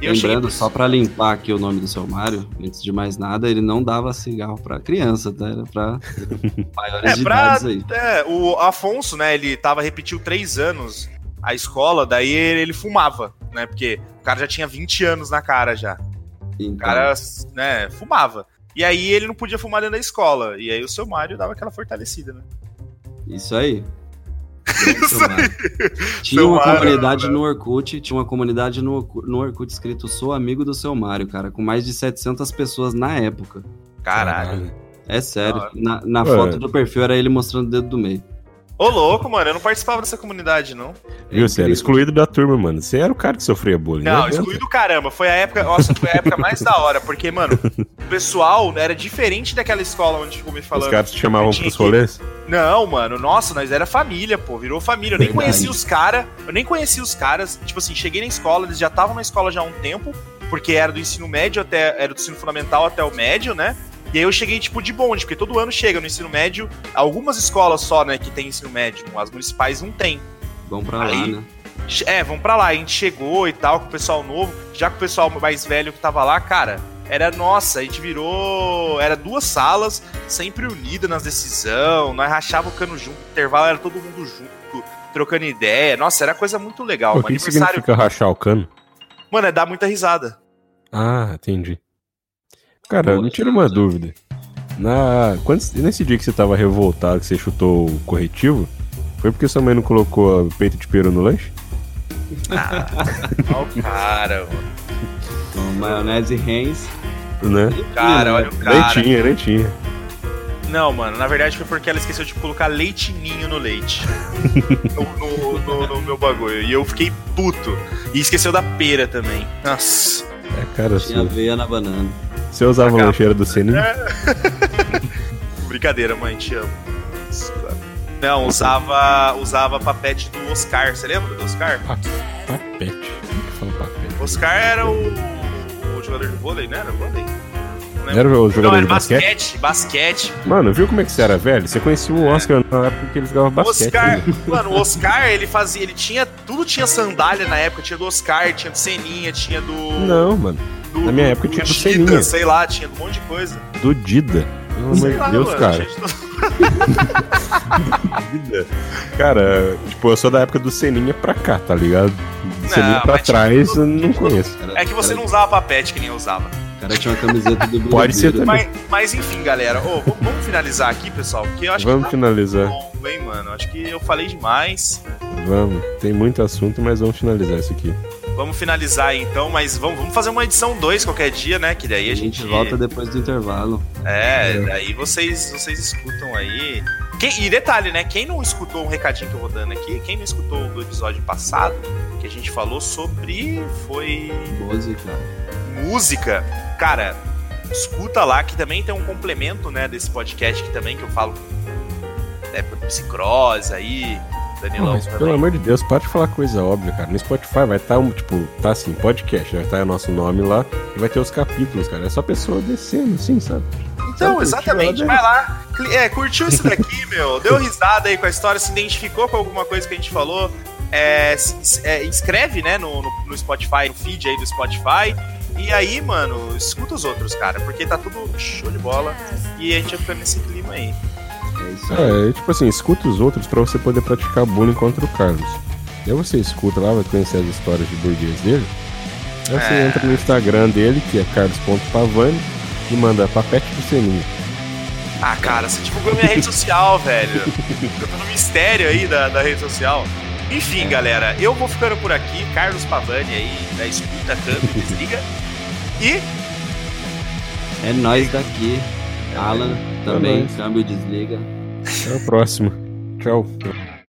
aí lembrando só pra limpar aqui o nome do seu Mário, antes de mais nada, ele não dava cigarro pra criança, tá? Era pra maiores é, de pra, aí. É, o Afonso, né, ele tava, repetiu três anos a escola, daí ele, ele, fumava, né? Porque o cara já tinha 20 anos na cara já. Então. O cara, né, fumava. E aí ele não podia fumar dentro da escola. E aí o seu Mário dava aquela fortalecida, né? Isso aí. Isso aí. Tinha seu uma Mário, comunidade no Orkut, tinha uma comunidade no, no Orkut escrito Sou amigo do seu Mário, cara, com mais de 700 pessoas na época. Caralho. É sério. Na, na foto do perfil era ele mostrando o dedo do meio. Ô, louco, mano, eu não participava dessa comunidade, não. Viu, você era excluído da turma, mano. Você era o cara que sofria bullying. Não, né? excluído caramba. Foi a época, nossa, foi a época mais da hora, porque, mano, o pessoal era diferente daquela escola onde ficou me falando. Os caras te chamavam pros que... rolês? Não, mano, nossa, nós era família, pô, virou família. Eu nem Verdade. conhecia os caras, eu nem conhecia os caras. Tipo assim, cheguei na escola, eles já estavam na escola já há um tempo, porque era do ensino médio até, era do ensino fundamental até o médio, né? E aí eu cheguei, tipo, de bonde, porque todo ano chega no ensino médio, algumas escolas só, né, que tem ensino médio, as municipais não tem. Vão pra aí, lá, né? É, vão pra lá. A gente chegou e tal, com o pessoal novo, já com o pessoal mais velho que tava lá, cara, era nossa, a gente virou. Era duas salas, sempre unidas nas decisões, nós rachava o cano junto, o intervalo era todo mundo junto, trocando ideia. Nossa, era coisa muito legal. O que, que significa rachar o cano? Mano, é dar muita risada. Ah, entendi. Cara, me tira uma dúvida. Na, quando, nesse dia que você tava revoltado, que você chutou o corretivo, foi porque sua mãe não colocou peito de peru no lanche? Ah, olha o cara, mano. Com maionese Heinz. Né? Cara, olha o cara. Nem tinha, nem tinha. Não, mano, na verdade foi porque ela esqueceu de colocar leitinho no leite. no, no, no, no, meu bagulho. E eu fiquei puto. E esqueceu da pera também. Nossa. É, cara, Tinha aveia na banana. Você usava a lancheira do Seninho? É. Brincadeira, mãe, te amo. Não, usava, usava papete do Oscar. Você lembra do Oscar? Papete. Como que fala papete? Oscar era o, o jogador de vôlei, né? Era vôlei? Não. Era o jogador Não, era de basquete? basquete, basquete. Mano, viu como é que você era velho? Você conhecia o Oscar na época que ele jogava basquete. Oscar, ainda. mano, o Oscar, ele fazia, ele tinha, tudo tinha sandália na época, tinha do Oscar, tinha do Seninha, tinha do... Não, mano. Do na minha época tinha do Seninha. sei lá, tinha um monte de coisa. Do Dida. Pelo amor de Deus, mano, cara. Dida. Cara, tipo, eu sou da época do Seninha pra cá, tá ligado? Do Seninha pra trás, tudo- eu não conheço. Cara, É que você cara, não usava papete que nem eu usava. O cara tinha uma camiseta do Pode ser também. Mas, mas enfim, galera, v- vamos finalizar aqui, pessoal, porque eu acho Vamos que tá finalizar. bom, hein, mano. Acho que eu falei demais. Vamos. Tem muito assunto, mas vamos finalizar isso aqui. Vamos finalizar aí, então, mas vamos, vamos fazer uma edição 2 qualquer dia, né? Que daí A a gente gente volta depois do intervalo. É, daí vocês, vocês escutam aí. Quem- e detalhe, né? Quem não escutou um recadinho que eu vou dando aqui, quem não escutou do episódio passado, que a gente falou sobre. Foi. Música. música. Cara, escuta lá, que também tem um complemento, né, desse podcast que também que eu falo. É, psicrose aí, Danilão mas também. pelo amor de Deus, para de falar coisa óbvia, cara. No Spotify vai estar, um, tipo, tá assim, podcast, vai estar o nosso nome lá e vai ter os capítulos, cara. É só a pessoa descendo, assim, sabe? Então, Sabe, exatamente, curtiu, vai lá. É, curtiu isso daqui, meu. Deu risada aí com a história, se identificou com alguma coisa que a gente falou. É, se- é, inscreve, né, no, no, no Spotify, no feed aí do Spotify. E aí, mano, escuta os outros, cara, porque tá tudo show de bola. E a gente vai ficando nesse clima aí. É isso aí. É, tipo assim, escuta os outros pra você poder praticar bullying contra o Carlos. Aí você escuta lá, vai conhecer as histórias de burguês dele. Aí você É. entra no Instagram dele, que é carlos.pavani, e manda papete do Seninha. Ah, cara, você divulgou minha rede social, velho. Eu tô no mistério aí da, da rede social. Enfim, galera, eu vou ficando por aqui. Carlos Pavani aí, da Escuta, Câmbio, Desliga. E É nós daqui. Alan também, nóis. câmbio desliga. Até a próxima. Tchau.